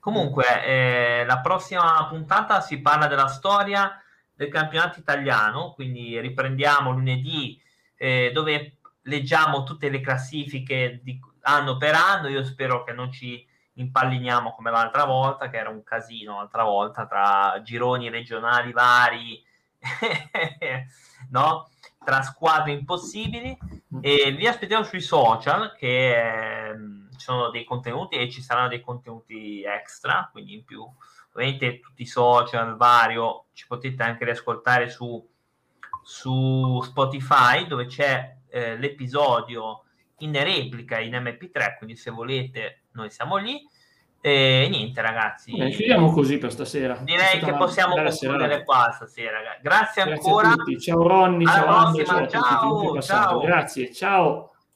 Comunque, eh, la prossima puntata si parla della storia del campionato italiano, quindi riprendiamo lunedì eh, dove leggiamo tutte le classifiche di anno per anno. Io spero che non ci impalliniamo come l'altra volta, che era un casino l'altra volta tra gironi regionali vari, no? tra squadre impossibili. E vi aspettiamo sui social che eh, ci sono dei contenuti e ci saranno dei contenuti extra, quindi in più. Ovviamente tutti i social vario ci potete anche riascoltare su, su Spotify dove c'è eh, l'episodio in replica in MP3, quindi se volete noi siamo lì. E niente, ragazzi. Beh, chiudiamo così per stasera. Direi che possiamo concludere qua stasera. Grazie, Grazie ancora. Ciao Ronny, ciao Andrea, ciao, ciao, ciao. Grazie, ciao.